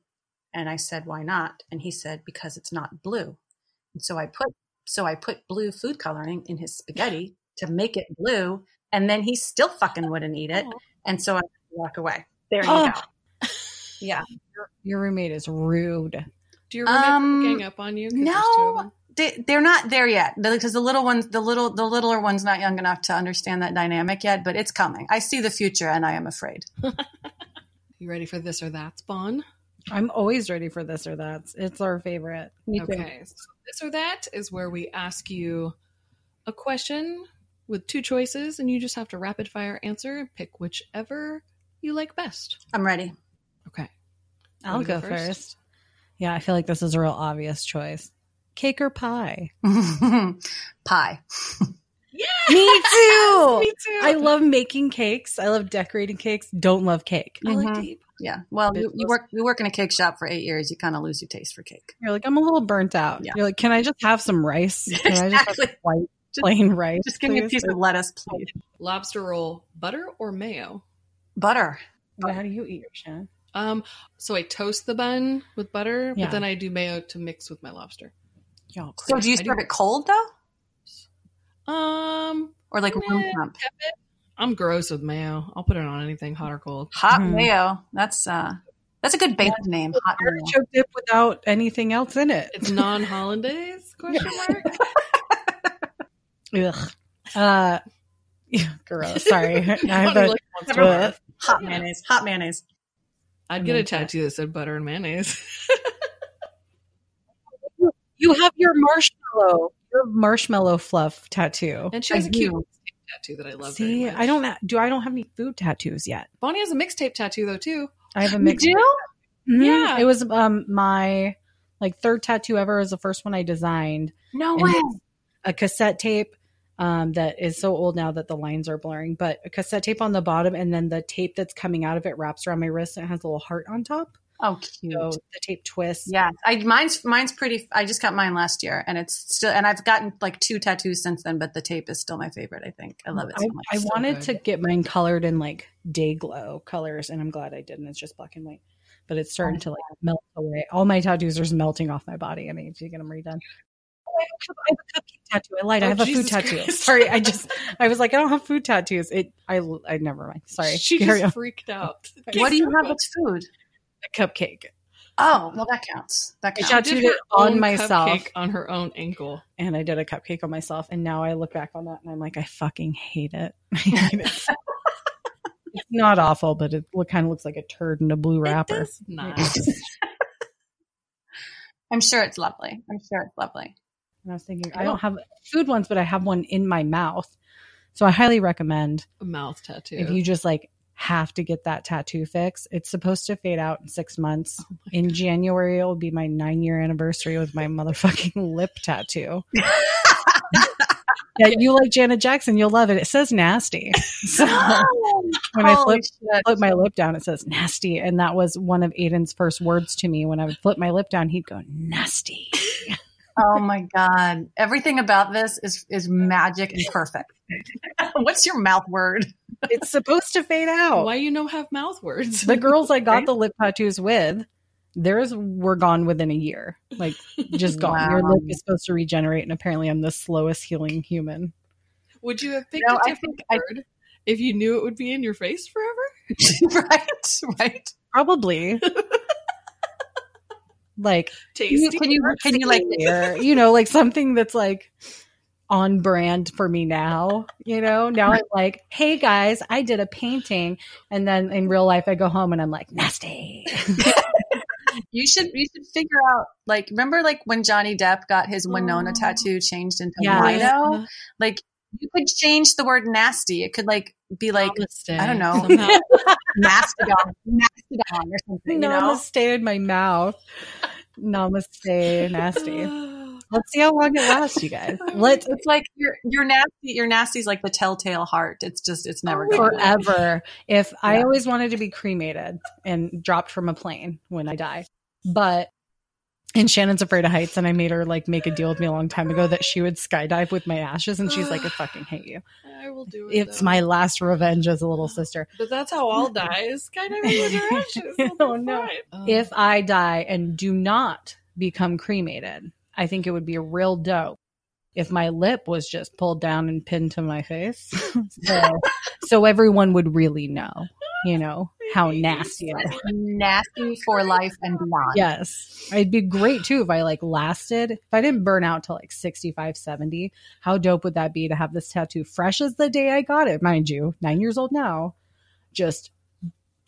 And I said, why not? And he said, because it's not blue. And so I put so I put blue food coloring in his spaghetti to make it blue. And then he still fucking wouldn't eat it. And so I walk away. There you Oh. go. Yeah. Your roommate is rude. Do your roommates Um, gang up on you? 'cause there's two of No, they, they're not there yet because the little ones, the little, the littler one's not young enough to understand that dynamic yet, but it's coming. I see the future and I am afraid. (laughs) You ready for this or that, Spawn? I'm always ready for this or that. It's our favorite. Okay. So this or that is where we ask you a question with two choices, and you just have to rapid fire answer and pick whichever you like best. I'm ready. Okay. I'll Wanna go first? Yeah, I feel like this is a real obvious choice. Cake or pie? (laughs) Pie. (laughs) Me too. (laughs) Me too. I love making cakes. I love decorating cakes. Don't love cake. I like to eat. Yeah. Well, you, you work you work in a cake shop for eight years. You kind of lose your taste for cake. You're like, I'm a little burnt out. Yeah. You're like, can I just have some rice? (laughs) Can I just have Exactly. white Just- plain rice? Just give me a piece of lettuce, please. Lobster roll, butter or mayo? Butter. How do you eat your Shannon? Um, so I toast the bun with butter, Yeah. but then I do mayo to mix with my lobster. Y'all So do you I do- serve it cold though, Um, or like room temp? tepid. I'm gross with mayo. I'll put it on anything, hot or cold. Hot Mhm. mayo. That's uh, that's a good band name. Hot mayo. dip without anything else in it. It's non-hollandaise? (laughs) Question mark. (laughs) Ugh. Uh, yeah, gross. Sorry. (laughs) I have Like a, once in a Hot mayonnaise. Hot mayonnaise. I'd get a tattoo that said butter and mayonnaise. you have your marshmallow, your marshmallow fluff tattoo. and she has I a cute do. tattoo that I love. See, very much. I don't ha- do. I don't have any food tattoos yet. Bonnie has a mixtape tattoo though too. I have a You mix. do? Mhm. Yeah. it was um my like third tattoo ever. It was the first one I designed. No And way. a cassette tape um, that is so old now that the lines are blurring, but a cassette tape on the bottom, and then the tape that's coming out of it wraps around my wrist and it has a little heart on top. Oh, cute. So the tape twist. Yeah, I mine's mine's pretty. I just got mine last year, and it's still. And I've gotten like two tattoos since then, but the tape is still my favorite. I think I love it so I, much. I So wanted good. to get mine colored in like day glow colors, and I'm glad I didn't. It's just black and white, but it's starting to like melt away. All my tattoos are melting off my body. I need to get them redone. Oh, I have a cup- I have a cupcake tattoo. I lied. I Oh, have a Jesus food tattoo. Christ. (laughs) Sorry, I just I was like I don't have food tattoos. It I I never mind. Sorry. She Carry just on. freaked out. (laughs) what do you have with food? A cupcake. Oh, well, that counts. That I counts. tattooed Did her it on own myself. cupcake on her own ankle. and I did a cupcake on myself. And now I look back on that and I'm like, I fucking hate it. (laughs) Hate it. it's not awful, but it kind of looks like a turd in a blue wrapper. It's nice. (laughs) I'm sure it's lovely. I'm sure it's lovely. And I was thinking, I don't have food ones, but I have one in my mouth. So I highly recommend a mouth tattoo. if you just like have to get that tattoo fix. It's supposed to fade out in six months. in January, it will be my nine year anniversary with my motherfucking (laughs) lip tattoo. (laughs) yeah, you like Janet Jackson, you'll love it. It says nasty. (laughs) So when I flip, flip my lip down, it says nasty. And that was one of Aiden's first words to me. When I would flip my lip down, he'd go, nasty. Oh my god! Everything about this is is magic and perfect. (laughs) What's your mouth word? It's supposed to fade out. Why you no have mouth words? The girls I got (laughs) the lip tattoos with, theirs were gone within a year. Like, just gone. Your lip is supposed to regenerate. And apparently, I'm the slowest healing human. Would you have picked No, a I different think I- word if you knew it would be in your face forever? (laughs) right, right. Probably. Like Can you, Tasty. can you, can you like, (laughs) you know, like something that's like on brand for me now. You know, now I'm like, hey guys, I did a painting, and then in real life I go home and I'm like, nasty. (laughs) you should, you should figure out, like, remember like when Johnny Depp got his Winona Oh. tattoo changed into Yes. Like, you could change the word nasty. It could like be like Namaste. I don't know. (laughs) Mastodon, mastodon or something. You know? Namaste in my mouth. Namaste, nasty. (sighs) Let's see how long it lasts, you guys. (laughs) Let's It's like your your nasty. Your nasty's like the telltale heart. It's just it's never going away. forever. If I always wanted to be cremated and dropped from a plane when I die, but and Shannon's afraid of heights, and I made her like make a deal with me a long time ago that she would skydive with my ashes, and she's like, "I fucking hate you." I will do it. It's though. my last revenge as a little sister. But that's how all (laughs) die is skydiving with your ashes. That's (laughs) Oh, no. fine. Oh. If I die and do not become cremated, I think it would be real dope if my lip was just pulled down and pinned to my face, (laughs) so, so everyone would really know, you know, how nasty I nasty for life and beyond. Yes. It'd be great too if I like lasted, if I didn't burn out till like 65, 70. How dope would that be to have this tattoo fresh as the day I got it, mind you, nine years old now, just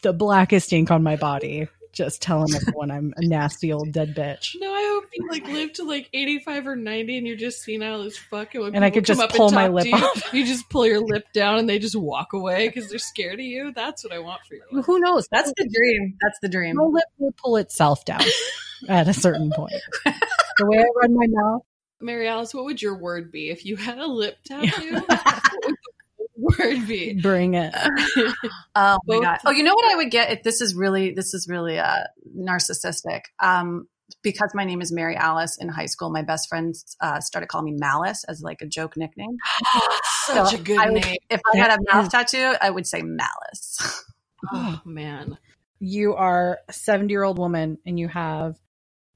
the blackest ink on my body, just telling everyone I'm a nasty old dead bitch. No, I hope you like live to like eighty five or ninety, and you're just senile as fuck. And, And I could just come up and pull my lip you, off. You just pull your lip down, and they just walk away because they're scared of you. That's what I want for you. Who knows? That's the dream. That's the dream. My lip will pull itself down at a certain point. The way I run my mouth. Mary Alice, what would your word be if you had a lip tattoo? (laughs) what would the word be? Bring it. (laughs) Oh my god! Oh, you know what I would get? If this is really this is really uh, narcissistic. Um, because my name is Mary Alice in high school, my best friends uh, started calling me Malice as like a joke nickname. (gasps) Such So a good I would- name. If I had a That mouth tattoo, I would say Malice. (laughs) Oh man, you are a 70 year old woman and you have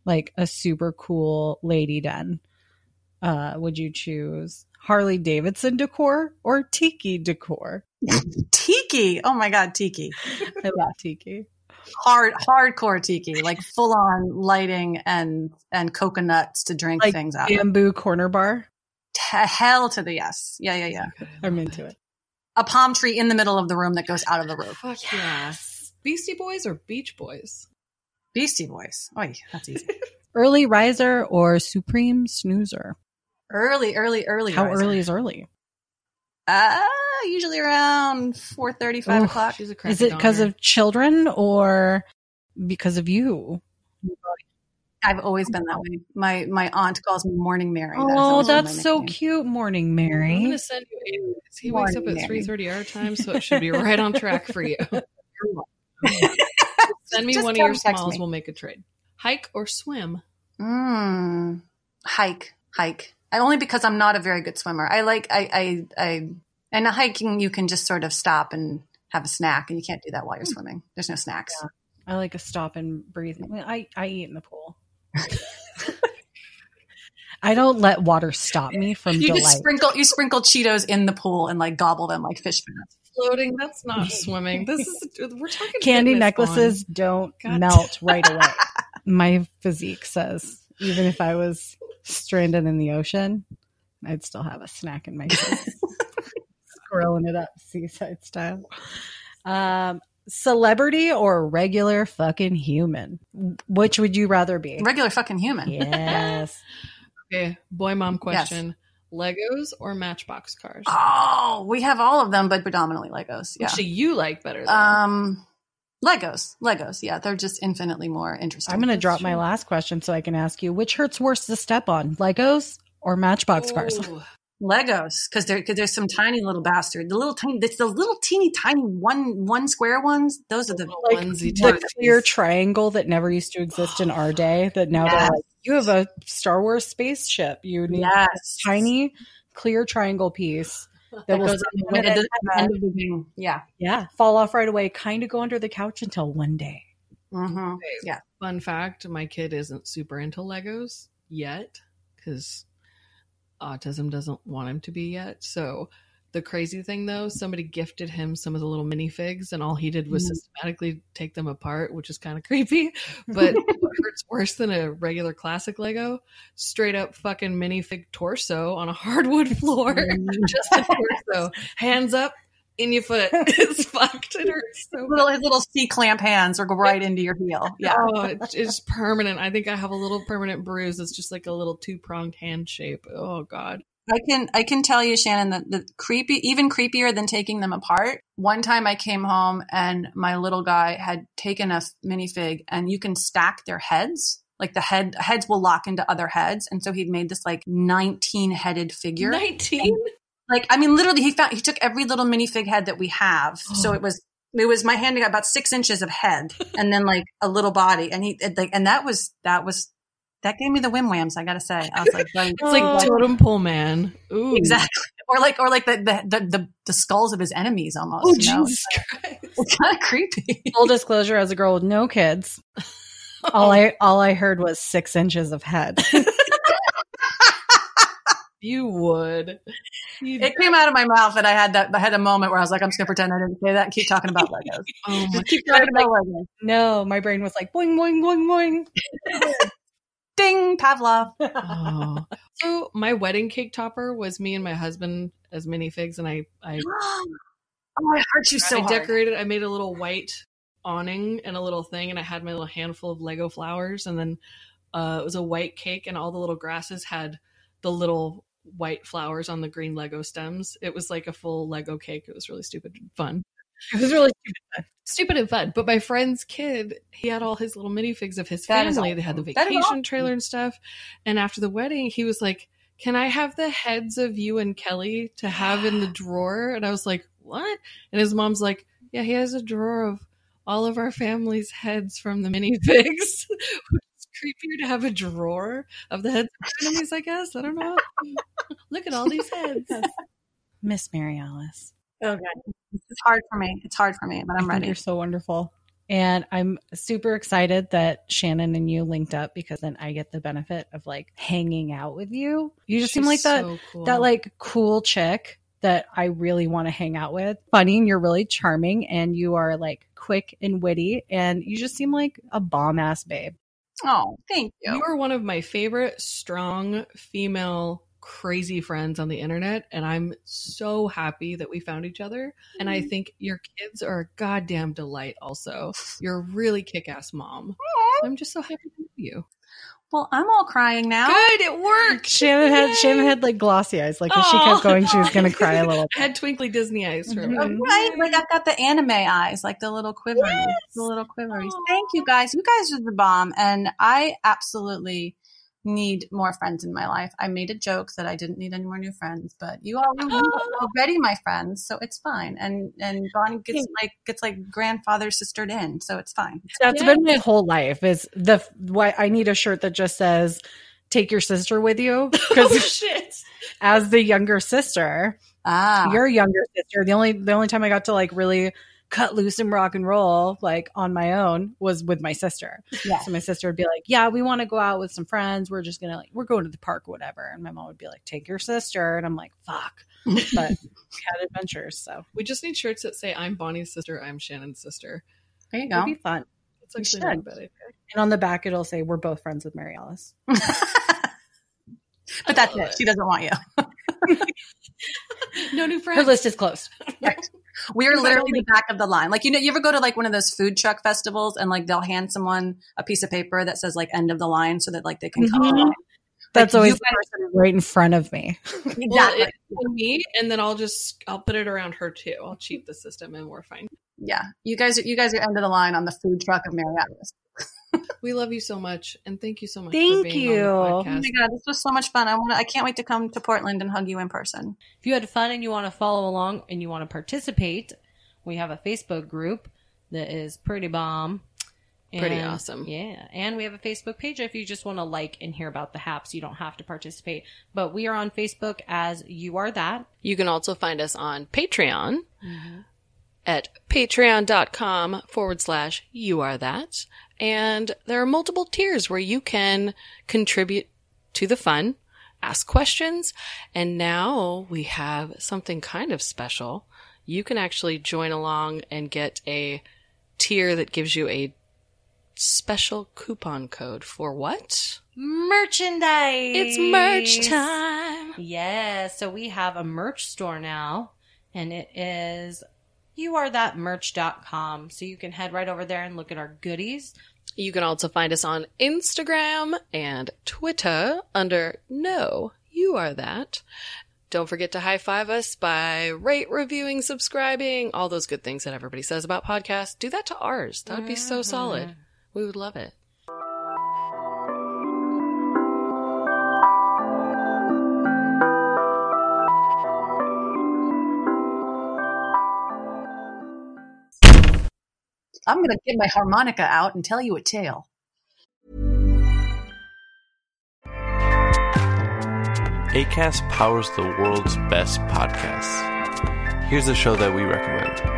like a super cool lady den, uh, would you choose Harley Davidson decor or tiki decor? (laughs) tiki. Oh my god, tiki. (laughs) I love tiki. Hard, hardcore tiki, like full on lighting and and coconuts to drink Like things out. of. bamboo corner bar. T- hell to the yes. Yeah, yeah, yeah. I'm into it. A palm tree in the middle of the room that goes out of the roof. fuck yeah! Beastie Boys or Beach Boys? Beastie Boys. Oh, that's easy. (laughs) Early riser or supreme snoozer? Early, early, early. How riser. early is early? Uh, usually around four thirty, five Ooh, o'clock. She's a crappy Is it because of children or because of you? I've always been that way. My my aunt calls me Morning Mary. That is Oh, always that's so nickname. cute, morning Mary. I'm gonna send you a. He wakes up at Mary. three thirty our (laughs) time, so it should be right on track for you. (laughs) (laughs) Send me Just one of your him, smalls. me. We'll make a trade. Hike or swim? Mm, hike, hike. I, only because I'm not a very good swimmer. I like I I I and a hiking you can just sort of stop and have a snack, and you can't do that while you're hmm. swimming. There's no snacks. I like a stop and breathe. Well, I, I eat in the pool. (laughs) I don't let water stop me from You delight. just sprinkle you sprinkle Cheetos in the pool and like gobble them like fish fingers. Floating. That's not (laughs) swimming. This is. We're talking Candy necklaces Vaughn. don't God. melt right (laughs) away. My physique says even if I was stranded in the ocean, I'd still have a snack in my (laughs) face. Scrolling it up seaside style. Um, celebrity or regular fucking human? Which would you rather be? Regular fucking human. Yes. (laughs) Okay, boy, mom question: Legos or Matchbox cars? Oh, we have all of them, but predominantly Legos. Yeah. Which do you like better? Though? Um, Legos, Legos. Yeah, they're just infinitely more interesting. I'm going to drop my last question so I can ask you which hurts worse to step on, Legos or Matchbox cars? Legos because there, cause there's some tiny little bastard. The little tiny, it's the little teeny tiny one one square ones. Those are the Like, onesie The clear triangle that never used to exist in our day. That now Yes. like, you have a Star Wars spaceship. You need yes a tiny clear triangle piece that that goes sit at the, on at it, the end of the wing. Yeah. yeah fall off right away. Kind of go under the couch until one day. hmm Yeah. Fun fact: My kid isn't super into Legos yet because autism doesn't want him to be yet. So The crazy thing though, somebody gifted him some of the little minifigs, and all he did was Mhm. systematically take them apart, which is kind of (laughs) creepy. But what hurts worse than a regular classic Lego? Straight up fucking minifig torso on a hardwood floor, (laughs) just a torso, hands up in your foot. (laughs) It's fucked. It hurts so Little, his little C clamp hands or go right into your heel. Yeah. Oh, it- it's permanent. I think I have a little permanent bruise. It's just like a little two pronged hand shape. Oh God. I can I can tell you, Shannon, that the creepy, even creepier than taking them apart. One time I came home and my little guy had taken a minifig, and you can stack their heads. Like the head heads will lock into other heads, and so he'd made this like nineteen headed figure. Nineteen. Like I mean, literally, he found he took every little minifig head that we have. Oh. So it was it was my hand got about six inches of head, and then like a little body, and he like and that was that was that gave me the whim whams. I gotta say, I was like, buddy, It's like (laughs) oh, buddy. totem pole man. Ooh. Exactly. (laughs) Or like, or like the the the, the, the skulls of his enemies almost. Oh you know? Jesus Christ. (laughs) It's kind of creepy. Full disclosure, as a girl with no kids, all oh. I all I heard was six inches of head. You would. You It came out of my mouth, and I had that. I had a moment where I was like, I'm just gonna pretend I didn't say that and keep talking about Legos. oh my keep talking about Legos. no, my brain was like boing boing boing boing. Ding, Pavlov. oh. (laughs) So my wedding cake topper was me and my husband as minifigs, and I I, (gasps) oh, I hurt you so I hard. decorated. I made a little white awning and a little thing, and I had my little handful of Lego flowers, and then uh, it was a white cake, and all the little grasses had the little white flowers on the green Lego stems. It was like a full Lego cake. It was really stupid and fun. It was really stupid. Stupid and fun. But my friend's kid, he had all his little minifigs of his That family. They had the awesome. Vacation awesome. trailer and stuff. And after the wedding, he was like, Can I have the heads of you and Kelly to have in the (gasps) drawer? And I was like, What? And his mom's like, Yeah, he has a drawer of all of our family's heads from the minifigs. (laughs) it's creepier to have a drawer of the heads of enemies, I guess. I don't know. (laughs) Look at all these heads. Miss Mary Alice. Okay, it's hard for me. It's hard for me, but I'm I ready. You're so wonderful. And I'm super excited that Shannon and you linked up because then I get the benefit of like hanging out with you. You just seem like that so cool. that like cool chick that I really want to hang out with. Funny and you're really charming and you are like quick and witty and you just seem like a bomb ass babe. Oh, thank you. You are one of my favorite strong female crazy friends on the internet and I'm so happy that we found each other and I think your kids are a goddamn delight also. You're a really kick-ass mom. I'm just so happy to meet you. well, I'm all crying now. Good, it worked. Shannon had Yay. Shannon had like glossy eyes. Like if she kept going, she was gonna cry a little. (laughs) I had twinkly Disney eyes for a Mhm. Oh, minute. right, like I've got the anime eyes, like the little quiveries, the little quiveries. Thank you guys. You guys are the bomb, and I absolutely need more friends in my life. I made a joke that I didn't need any more new friends, but you all (gasps) are already my friends, so it's fine. And and Bonnie gets like gets like grandfather sistered in, so it's fine. That's Yeah. been my whole life. Is the why I need a shirt that just says "Take your sister with you" (laughs) because Oh shit. as the younger sister, Ah, your younger sister, the only the only time I got to like really cut loose and rock and roll like on my own was with my sister. yeah. So my sister would be like, "Yeah, we want to go out with some friends. We're just gonna like we're going to the park, or whatever." And my mom would be like, "Take your sister," and I'm like, "Fuck." But (laughs) we had adventures, so We just need shirts that say I'm Bonnie's sister, I'm Shannon's sister. There you go. it'll go. be fun. It's We actually not a bad idea. And on the back, it'll say, "We're both friends with Mary Alice." (laughs) but that's it. it. She doesn't want you. (laughs) No new friends. Her list is closed. We're Because I literally the back of the line. Like you know, you ever go to like one of those food truck festivals and like they'll hand someone a piece of paper that says like end of the line so that like they can come. Mhm. along. That's Like, always the person right in front of me. Exactly. Well, it's me, and then I'll just I'll put it around her too. I'll cheat the system, and we're fine. Yeah, you guys, you guys are end of the line on the food truck of Mary (laughs) We love you so much, and thank you so much. for Thank being you. On the Oh my god, this was so much fun. I want. to I can't wait to come to Portland and hug you in person. If you had fun and you want to follow along and you want to participate, we have a Facebook group that is pretty bomb. And, Pretty awesome. Yeah. And we have a Facebook page if you just want to like and hear about the haps. You don't have to participate. But we are on Facebook as You Are That. You can also find us on Patreon mm-hmm. At patreon.com forward slash you are that. And there are multiple tiers where you can contribute to the fun ask questions. And now we have something kind of special. You can actually join along and get a tier that gives you a special coupon code for what? Merchandise. It's merch time. Yeah, so we have a merch store now, and it is youarethatmerch.com. So you can head right over there and look at our goodies. You can also find us on Instagram and Twitter under No, You Are That. Don't forget to high five us by rate, reviewing, subscribing, all those good things that everybody says about podcasts. Do that to ours. That would be so solid. Mm-hmm. We would love it. I'm going to get my harmonica out and tell you a tale. ACAST powers the world's best podcasts. Here's a show that we recommend.